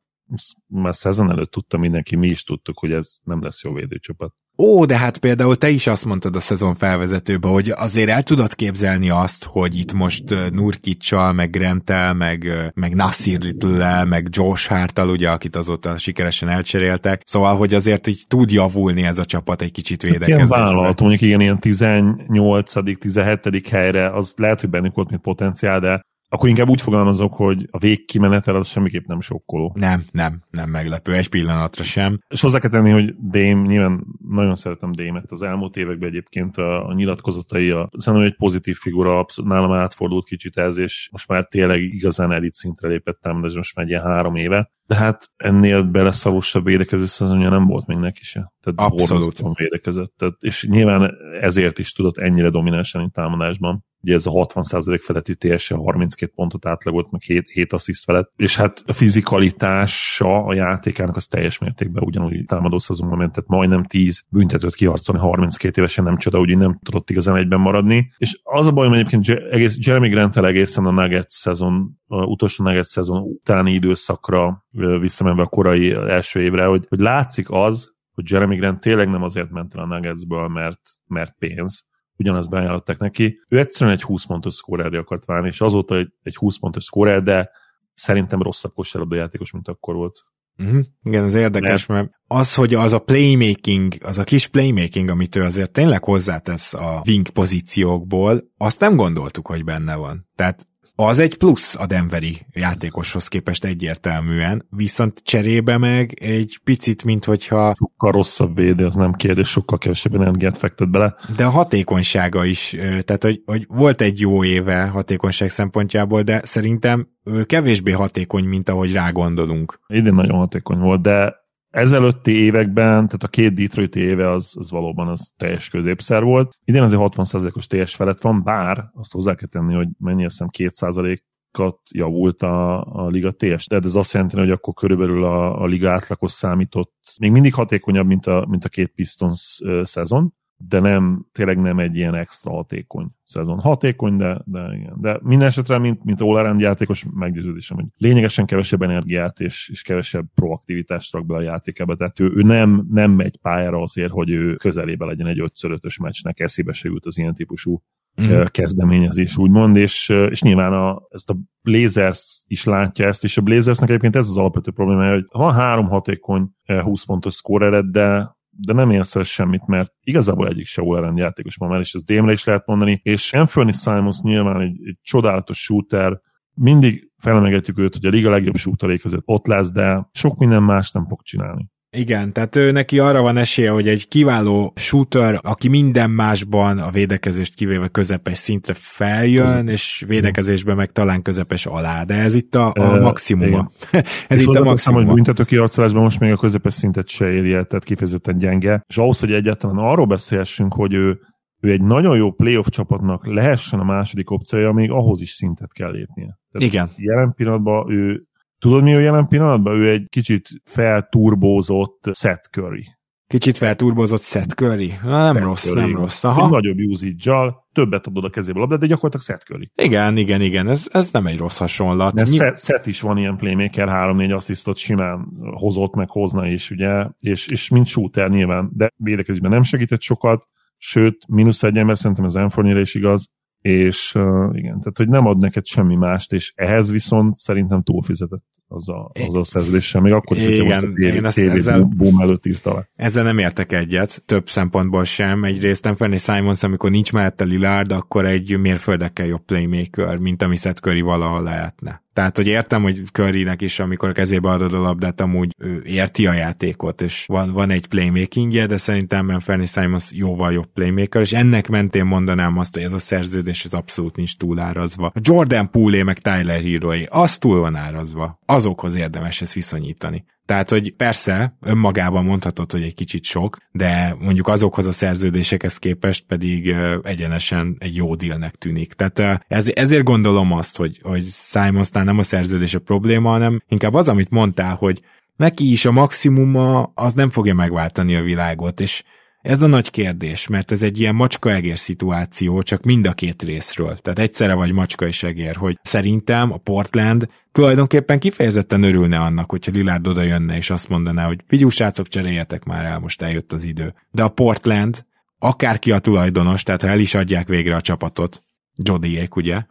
már szezon előtt tudta mindenki, mi is tudtuk, hogy ez nem lesz jó védőcsapat. Ó, de hát például te is azt mondtad a szezon felvezetőben, hogy azért el tudod képzelni azt, hogy itt most Nurkicsal, meg Grentel, meg, meg Nasir little meg Josh Hartal, ugye, akit azóta sikeresen elcseréltek, szóval, hogy azért így tud javulni ez a csapat egy kicsit védekezni. Hát ilyen vállalat, mondjuk igen, ilyen 18 17 helyre, az lehet, hogy bennük volt mint potenciál, de akkor inkább úgy fogalmazok, hogy a végkimenetel az semmiképp nem sokkoló. Nem, nem, nem meglepő, egy pillanatra sem. És hozzá kell tenni, hogy Dame, nyilván nagyon szeretem Dame-et az elmúlt években egyébként a, a nyilatkozatai, a, szerintem egy pozitív figura, abszolút nálam átfordult kicsit ez, és most már tényleg igazán elit szintre lépettem, de ez most már egy ilyen három éve. De hát ennél beleszarosabb védekező szezonja nem volt még neki se. Tehát Abszolút. védekezett. Tehát, és nyilván ezért is tudott ennyire dominánsan támadásban ugye ez a 60% feletti TSE 32 pontot átlagolt, meg 7, 7 assziszt felett, és hát a fizikalitása a játékának az teljes mértékben ugyanúgy támadó szezonban ment, tehát majdnem 10 büntetőt kiharcolni 32 évesen nem csoda, úgy nem tudott igazán egyben maradni, és az a bajom egyébként egész, Jeremy grant egészen a Nuggets szezon, a utolsó Nuggets szezon utáni időszakra visszamenve a korai első évre, hogy, hogy látszik az, hogy Jeremy Grant tényleg nem azért ment el a Nuggetsből, mert, mert pénz, ugyanazt beajánlották neki. Ő egyszerűen egy 20 pontos szkórerre akart válni, és azóta egy, egy 20 pontos szkórer, de szerintem rosszabb kosárlabda játékos, mint akkor volt. Uh-huh. Igen, ez érdekes, mert... mert az, hogy az a playmaking, az a kis playmaking, amit ő azért tényleg hozzátesz a wing pozíciókból, azt nem gondoltuk, hogy benne van. Tehát az egy plusz a Denveri játékoshoz képest egyértelműen, viszont cserébe meg egy picit, mint hogyha... Sokkal rosszabb védő, az nem kérdés, sokkal kevesebb energiát fektet bele. De a hatékonysága is, tehát hogy, hogy volt egy jó éve hatékonyság szempontjából, de szerintem kevésbé hatékony, mint ahogy rá gondolunk. Idén nagyon hatékony volt, de ezelőtti években, tehát a két Detroit éve az, az valóban az teljes középszer volt. Idén azért 60%-os TS felett van, bár azt hozzá kell tenni, hogy mennyi azt hiszem 2% kat javult a, a liga TS. Tehát ez azt jelenti, hogy akkor körülbelül a, a liga átlagos számított még mindig hatékonyabb, mint a, mint a két Pistons szezon, de nem, tényleg nem egy ilyen extra hatékony szezon. Hatékony, de, de igen. De minden esetre, mint, mint all játékos, meggyőződésem, hogy lényegesen kevesebb energiát és, és kevesebb proaktivitást rak be a játékába. Tehát ő, ő nem, nem megy pályára azért, hogy ő közelébe legyen egy 5 meccsnek, eszébe se jut az ilyen típusú mm. kezdeményezés, úgymond, és, és nyilván a, ezt a Blazers is látja ezt, és a Blazersnek egyébként ez az alapvető probléma, hogy van három hatékony 20 pontos scorered, de de nem érsz semmit, mert igazából egyik se all játékos ma már, és ez Démre is lehet mondani, és Anthony Simons nyilván egy, egy csodálatos shooter, mindig felemegetjük őt, hogy a liga legjobb shooteré között ott lesz, de sok minden más nem fog csinálni. Igen, tehát ő neki arra van esélye, hogy egy kiváló shooter, aki minden másban a védekezést kivéve közepes szintre feljön, és védekezésben meg talán közepes alá, de ez itt a, a maximuma. ez és itt a maximum. hogy büntető kiarcolásban most még a közepes szintet se éri el, tehát kifejezetten gyenge. És ahhoz, hogy egyáltalán arról beszélhessünk, hogy ő ő egy nagyon jó playoff csapatnak lehessen a második opciója, még ahhoz is szintet kell lépnie. Tehát Igen. Jelen pillanatban ő Tudod, mi a jelen pillanatban? Ő egy kicsit felturbózott Seth Curry. Kicsit felturbózott Seth Curry? Na, nem Seth rossz, Curry. nem rossz. Aha. Egy nagyobb usage többet adod a kezébe a labdát, de gyakorlatilag Seth Curry. Igen, igen, igen, ez, ez nem egy rossz hasonlat. De Seth, Seth is van ilyen playmaker, 3-4 asszisztot simán hozott, meg hozna is, ugye, és, és mint shooter nyilván, de védekezésben nem segített sokat, sőt, mínusz egy ember, szerintem az Enfornére is igaz, és uh, igen, tehát hogy nem ad neked semmi mást, és ehhez viszont szerintem túlfizetett az a, az a szerződéssel, még akkor is, hogyha most a tévé, én tévé ezzel, boom előtt írta le. Ezzel nem értek egyet, több szempontból sem. Egyrészt Anthony Simons, amikor nincs mellette Lillard, akkor egy mérföldekkel jobb playmaker, mint ami Seth Curry valahol lehetne. Tehát, hogy értem, hogy Currynek is, amikor a kezébe adod a labdát, amúgy ő érti a játékot, és van, van egy playmakingje, de szerintem Fernie Simons jóval jobb playmaker, és ennek mentén mondanám azt, hogy ez a szerződés az abszolút nincs túlárazva. A Jordan Poole meg Tyler hero az túl van árazva. Azokhoz érdemes ezt viszonyítani. Tehát, hogy persze, önmagában mondhatod, hogy egy kicsit sok, de mondjuk azokhoz a szerződésekhez képest pedig egyenesen egy jó dealnek tűnik. Tehát ez, ezért gondolom azt, hogy, hogy Simonsnál nem a szerződés a probléma, hanem inkább az, amit mondtál, hogy neki is a maximuma az nem fogja megváltani a világot, és ez a nagy kérdés, mert ez egy ilyen macska-egér szituáció, csak mind a két részről. Tehát egyszerre vagy macska és egér, hogy szerintem a Portland tulajdonképpen kifejezetten örülne annak, hogyha Lillard oda jönne és azt mondaná, hogy figyú srácok, cseréljetek már el, most eljött az idő. De a Portland, akárki a tulajdonos, tehát ha el is adják végre a csapatot, Jodiék, ugye,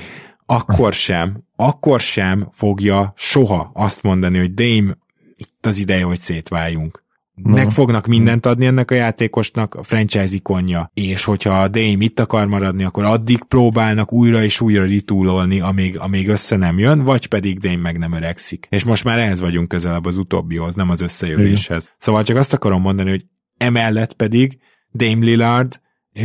akkor sem, akkor sem fogja soha azt mondani, hogy Dame, itt az ideje, hogy szétváljunk. No. Meg fognak mindent adni ennek a játékosnak, a franchise ikonja, és hogyha a Dame itt akar maradni, akkor addig próbálnak újra és újra ritúlolni, amíg, amíg össze nem jön, vagy pedig Dame meg nem öregszik. És most már ehhez vagyunk közelebb az utóbbihoz, nem az összejövéshez. Igen. Szóval csak azt akarom mondani, hogy emellett pedig Dame Lillard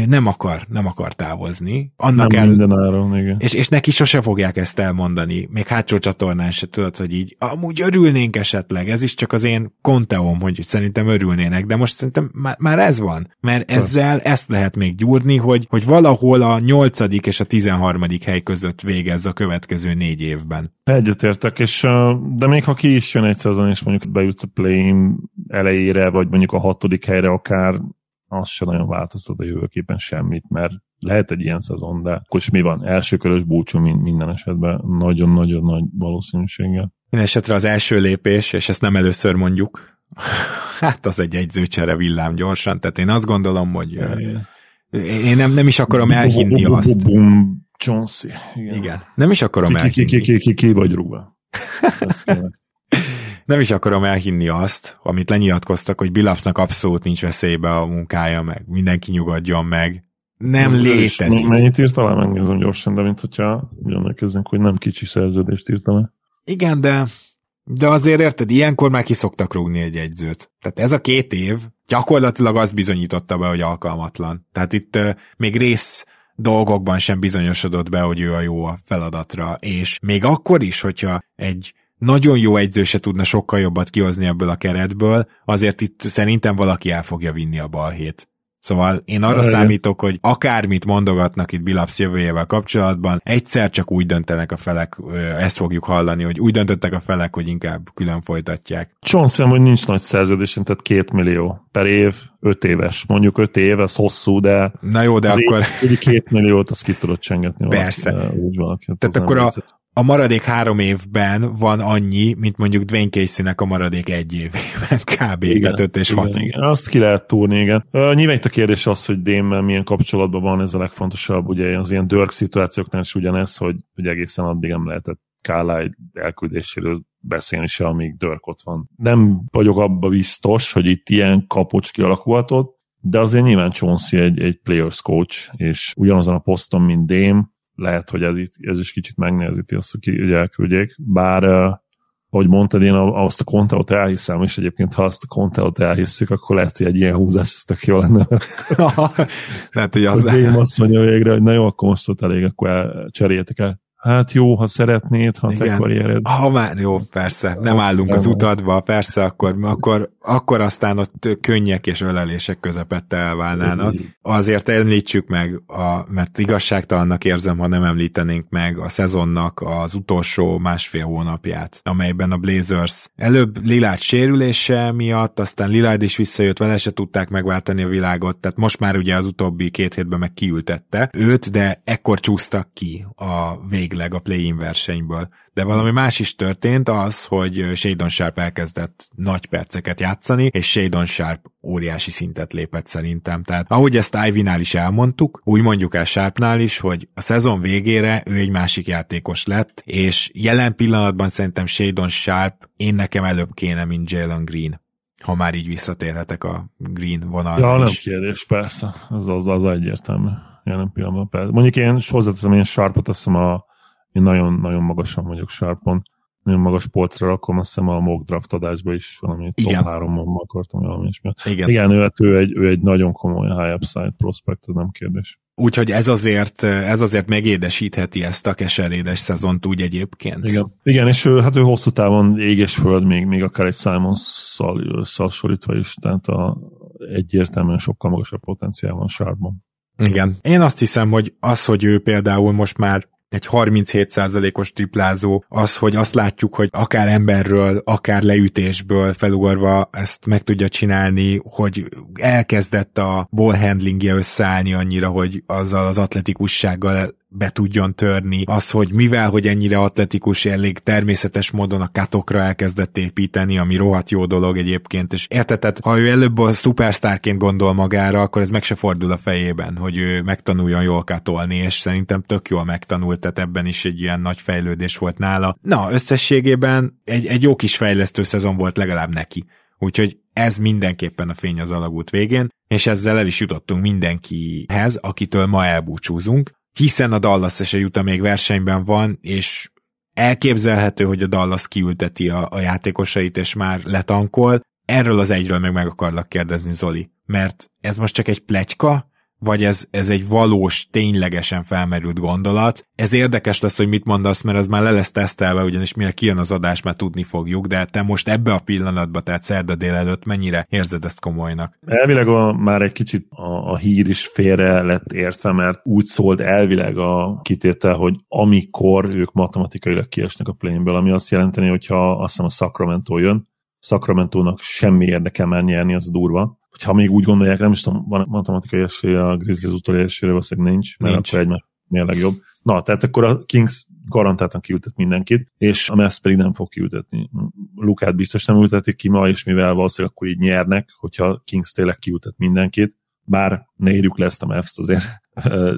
nem akar, nem akar távozni. Annak nem el, minden áron, igen. És, és neki sose fogják ezt elmondani, még hátsó csatornán se tudod, hogy így, amúgy örülnénk esetleg, ez is csak az én konteom, hogy szerintem örülnének, de most szerintem már, már ez van, mert ezzel ezt lehet még gyúrni, hogy, hogy valahol a nyolcadik és a tizenharmadik hely között végez a következő négy évben. Egyetértek, és de még ha ki is jön egy szezon, és mondjuk bejutsz a play elejére, vagy mondjuk a hatodik helyre akár, az se nagyon változtat a jövőképpen semmit, mert lehet egy ilyen szezon, de akkor mi van? Első körös búcsú minden esetben nagyon-nagyon nagy valószínűséggel. Minden esetre az első lépés, és ezt nem először mondjuk, hát az egy egyzőcsere villám gyorsan, tehát én azt gondolom, hogy én nem, nem is akarom elhinni azt. Jonesy. Igen. Igen. Nem is akarom elhinni. Ki, ki, ki, ki vagy rúgva. nem is akarom elhinni azt, amit lenyilatkoztak, hogy Billapsnak abszolút nincs veszélybe a munkája, meg mindenki nyugodjon meg. Nem Ez létezik. Mennyit írt talán megnézem gyorsan, de mint hogyha emlékezzünk, hogy nem kicsi szerződést írt le. Igen, de de azért érted, ilyenkor már kiszoktak rúgni egy egyzőt. Tehát ez a két év gyakorlatilag azt bizonyította be, hogy alkalmatlan. Tehát itt uh, még rész dolgokban sem bizonyosodott be, hogy ő a jó a feladatra, és még akkor is, hogyha egy nagyon jó egyző se tudna sokkal jobbat kihozni ebből a keretből, azért itt szerintem valaki el fogja vinni a balhét. Szóval én arra Igen. számítok, hogy akármit mondogatnak itt Bilaps jövőjével kapcsolatban, egyszer csak úgy döntenek a felek, ezt fogjuk hallani, hogy úgy döntöttek a felek, hogy inkább külön folytatják. Csonszem, hogy nincs nagy szerződésen, tehát két millió per év, öt éves. Mondjuk öt év, ez hosszú, de Na jó, de akkor... Év, két milliót azt ki tudod csengetni. Persze. Valaki, úgy valaki, tehát akkor a, a maradék három évben van annyi, mint mondjuk Dwayne Casey-nek a maradék egy évében kb. Igen, 5 és 6. Igen, igen. Azt ki lehet túrni, igen. Uh, nyilván itt a kérdés az, hogy Démmel milyen kapcsolatban van, ez a legfontosabb, ugye az ilyen dörk szituációknál is ugyanez, hogy, hogy egészen addig nem lehetett Kálláj elküldéséről beszélni se, amíg Dörk ott van. Nem vagyok abba biztos, hogy itt ilyen kapocs kialakulhatott, de azért nyilván Chauncey egy, egy players coach, és ugyanazon a poszton, mint Dame, lehet, hogy ez, itt, ez is kicsit megnehezíti azt, hogy, elküldjék. Bár, uh, ahogy mondtad, én azt a konteót elhiszem, és egyébként ha azt a konteót elhisszük, akkor lehet, hogy egy ilyen húzás ez tök jó lenne. lehet, hogy az... Én azt mondja végre, hogy na jó, akkor most ott elég, akkor cseréljetek el. Hát jó, ha szeretnéd, ha Igen. te karriered. Ha már jó, persze, nem állunk az utadba, persze, akkor, akkor, akkor aztán ott könnyek és ölelések közepette elválnának. Azért említsük meg, a, mert igazságtalannak érzem, ha nem említenénk meg a szezonnak az utolsó másfél hónapját, amelyben a Blazers előbb Lillard sérülése miatt, aztán Lillard is visszajött, vele se tudták megváltani a világot, tehát most már ugye az utóbbi két hétben meg kiültette őt, de ekkor csúsztak ki a vég végleg a play-in versenyből. De valami más is történt az, hogy Shadon Sharp elkezdett nagy perceket játszani, és Shadon Sharp óriási szintet lépett szerintem. Tehát ahogy ezt Ivy-nál is elmondtuk, úgy mondjuk el Sharpnál is, hogy a szezon végére ő egy másik játékos lett, és jelen pillanatban szerintem Shadon Sharp én nekem előbb kéne, mint Jalen Green ha már így visszatérhetek a Green vonalra Ja, nem is. kérdés, persze. Az, az, az egyértelmű. Jelen pillanatban persze. Mondjuk én hozzáteszem, én Sharpot, azt hiszem a, én nagyon, nagyon magasan vagyok Sharpon. Nagyon magas polcra rakom, azt hiszem a mock draft adásba is valami Igen. top 3 akartam valami is. Igen. Igen, ő, hát ő, egy, ő egy nagyon komoly high upside prospect, ez nem kérdés. Úgyhogy ez azért, ez azért megédesítheti ezt a keserédes szezont úgy egyébként. Igen, Igen és ő, hát ő hosszú távon ég és föld, még, még akár egy Simons-szal összehasonlítva is, tehát a, egyértelműen sokkal magasabb potenciál van Sharpban. Igen. Én azt hiszem, hogy az, hogy ő például most már egy 37%-os triplázó, az, hogy azt látjuk, hogy akár emberről, akár leütésből felugorva ezt meg tudja csinálni, hogy elkezdett a ball handlingje összeállni annyira, hogy azzal az atletikussággal be tudjon törni. Az, hogy mivel, hogy ennyire atletikus, elég természetes módon a katokra elkezdett építeni, ami rohadt jó dolog egyébként, és érted, tehát, ha ő előbb a szupersztárként gondol magára, akkor ez meg se fordul a fejében, hogy ő megtanuljon jól katolni, és szerintem tök jól megtanult, tehát ebben is egy ilyen nagy fejlődés volt nála. Na, összességében egy, egy jó kis fejlesztő szezon volt legalább neki. Úgyhogy ez mindenképpen a fény az alagút végén, és ezzel el is jutottunk mindenkihez, akitől ma elbúcsúzunk, hiszen a Dallas se jut, még versenyben van, és elképzelhető, hogy a Dallas kiülteti a, a játékosait, és már letankol. Erről az egyről meg meg akarlak kérdezni, Zoli, mert ez most csak egy pletyka, vagy ez, ez egy valós, ténylegesen felmerült gondolat. Ez érdekes lesz, hogy mit mondasz, mert az már le lesz tesztelve, ugyanis mire kijön az adás, már tudni fogjuk, de te most ebbe a pillanatban, tehát szerda délelőtt mennyire érzed ezt komolynak? Elvileg a, már egy kicsit a, a hír is félre lett értve, mert úgy szólt elvileg a kitétel, hogy amikor ők matematikailag kiesnek a plane ami azt jelenteni, hogyha azt hiszem a Sacramento jön, Sacramento-nak semmi érdeke már nyerni, az durva. Hogyha még úgy gondolják, nem is tudom, van matematikai esélye a Grizzlies utolsó esélyre, valószínűleg nincs, mert Nincs. akkor egymás mérleg jobb. Na, tehát akkor a Kings garantáltan kiültet mindenkit, és a Mavs pedig nem fog kiültetni. Lukát biztos nem ültetik ki ma, és mivel valószínűleg akkor így nyernek, hogyha a Kings tényleg kiültet mindenkit, bár ne írjuk le ezt a Mavs-t azért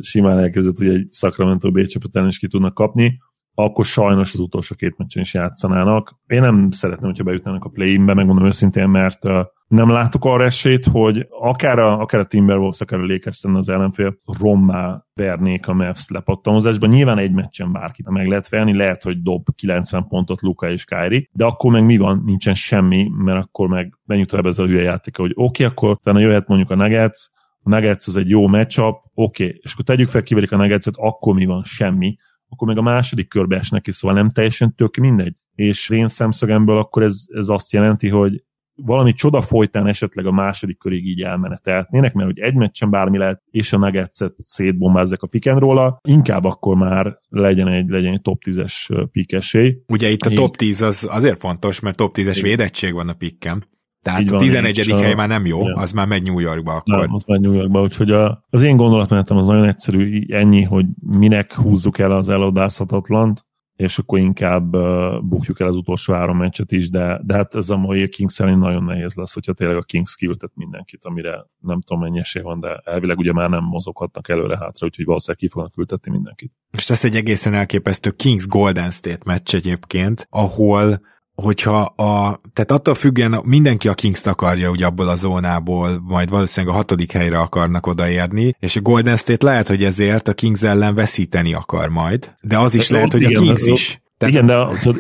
simán elkezdett, hogy egy Sacramento B csapat ellen is ki tudnak kapni, akkor sajnos az utolsó két meccsen is játszanának. Én nem szeretném, hogyha beütnének a play-inbe, megmondom őszintén, mert nem látok arra esélyt, hogy akár a, akár a Timberwolves, akár a Lakers az ellenfél, rommá vernék a Mavs lepattanozásban. Nyilván egy meccsen bárkit meg lehet verni, lehet, hogy dob 90 pontot Luka és Kyrie, de akkor meg mi van? Nincsen semmi, mert akkor meg benyújt ebbe ez a hülye játéka, hogy oké, okay, akkor utána jöhet mondjuk a Nuggets, a Nuggets az egy jó matchup, oké, okay. és akkor tegyük fel, kiverik a Nuggets-et, akkor mi van? Semmi akkor meg a második körbe esnek ki, szóval nem teljesen tök mindegy. És én szemszögemből akkor ez, ez azt jelenti, hogy valami csoda folytán esetleg a második körig így elmenetelhetnének, mert hogy egy meccsen bármi lehet, és a Nuggets-et szétbombázzák a pick roll inkább akkor már legyen egy, legyen egy top 10-es pick esély. Ugye itt a top 10 az azért fontos, mert top 10-es Igen. védettség van a pikkem. Tehát Így a van, 11. és a- hely már nem jó, Igen. az már megy New Yorkba akkor. Nem, az már New Yorkba, úgyhogy a, az én gondolatmenetem az nagyon egyszerű, ennyi, hogy minek húzzuk el az elodázhatatlant, és akkor inkább uh, bukjuk el az utolsó három meccset is, de, de hát ez a mai Kings szerint nagyon nehéz lesz, hogyha tényleg a Kings kiültet mindenkit, amire nem tudom mennyi esély van, de elvileg ugye már nem mozoghatnak előre-hátra, úgyhogy valószínűleg ki fognak ültetni mindenkit. És ez egy egészen elképesztő Kings Golden State meccs egyébként, ahol hogyha a, tehát attól függően mindenki a Kings-t akarja ugye abból a zónából, majd valószínűleg a hatodik helyre akarnak odaérni, és a Golden State lehet, hogy ezért a Kings ellen veszíteni akar majd, de az is Hát, lehet, hogy a Kings is. Tehát... Igen, de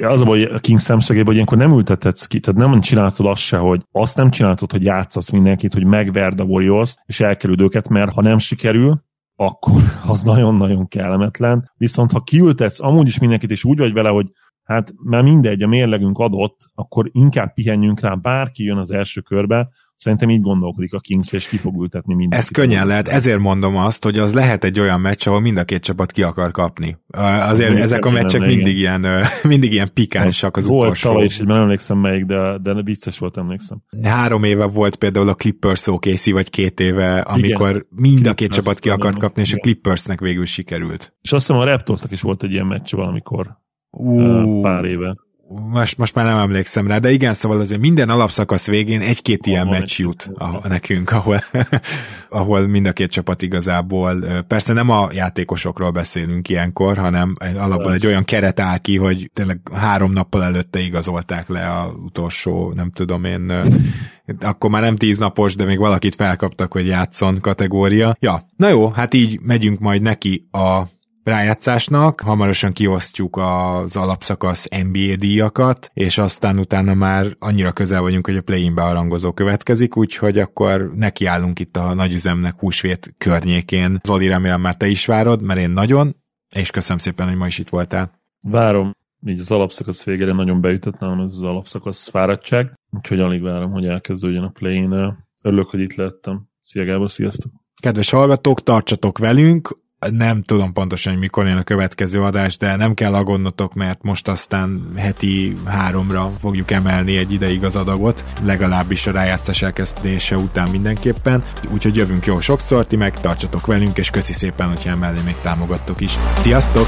az a baj, a Kings szemszögében, hogy ilyenkor nem ültethetsz ki, tehát nem csináltad azt se, hogy azt nem csináltad, hogy játszasz mindenkit, hogy megverd a warriors és elkerüld őket, mert ha nem sikerül, akkor az nagyon-nagyon kellemetlen. Viszont ha kiültetsz amúgy is mindenkit, és úgy vagy vele, hogy hát már mindegy, a mérlegünk adott, akkor inkább pihenjünk rá, bárki jön az első körbe, Szerintem így gondolkodik a Kings, és ki fog ültetni mindenkit. Ez könnyen lehet, ezért mondom azt, hogy az lehet egy olyan meccs, ahol mind a két csapat ki akar kapni. Azért Mondjuk ezek a meccsek lenne, mindig ilyen, mindig ilyen pikánsak az Volt utolsó. tavaly is, nem emlékszem melyik, de, de vicces volt, emlékszem. Három éve volt például a Clippers OKC, vagy két éve, amikor Igen. mind a két Clippers csapat ki akart kapni, és a. Clippersnek végül sikerült. És azt hiszem a Raptorsnak is volt egy ilyen meccs valamikor, uh, pár éve. most, most már nem emlékszem rá, de igen, szóval azért minden alapszakasz végén egy-két ilyen meccs jut a, nekünk, ahol, ahol mind a két csapat igazából, persze nem a játékosokról beszélünk ilyenkor, hanem alapból egy olyan keret áll ki, hogy tényleg három nappal előtte igazolták le a utolsó, nem tudom én, akkor már nem tíz napos, de még valakit felkaptak, hogy játszon kategória. Ja, na jó, hát így megyünk majd neki a rájátszásnak, hamarosan kiosztjuk az alapszakasz NBA díjakat, és aztán utána már annyira közel vagyunk, hogy a play-in bearangozó következik, úgyhogy akkor nekiállunk itt a nagyüzemnek húsvét környékén. Zoli, remélem már te is várod, mert én nagyon, és köszönöm szépen, hogy ma is itt voltál. Várom, így az alapszakasz végére nagyon beütött nálam ez az alapszakasz fáradtság, úgyhogy alig várom, hogy elkezdődjön a play-in. Örülök, hogy itt lettem. Szia Gábor, sziasztok! Kedves hallgatók, tartsatok velünk, nem tudom pontosan, hogy mikor jön a következő adás, de nem kell aggódnotok, mert most aztán heti háromra fogjuk emelni egy ideig az adagot, legalábbis a rájátszás elkezdése után mindenképpen, úgyhogy jövünk jó sokszor, ti meg tartsatok velünk, és köszi szépen, hogyha emellé még támogattok is. Sziasztok!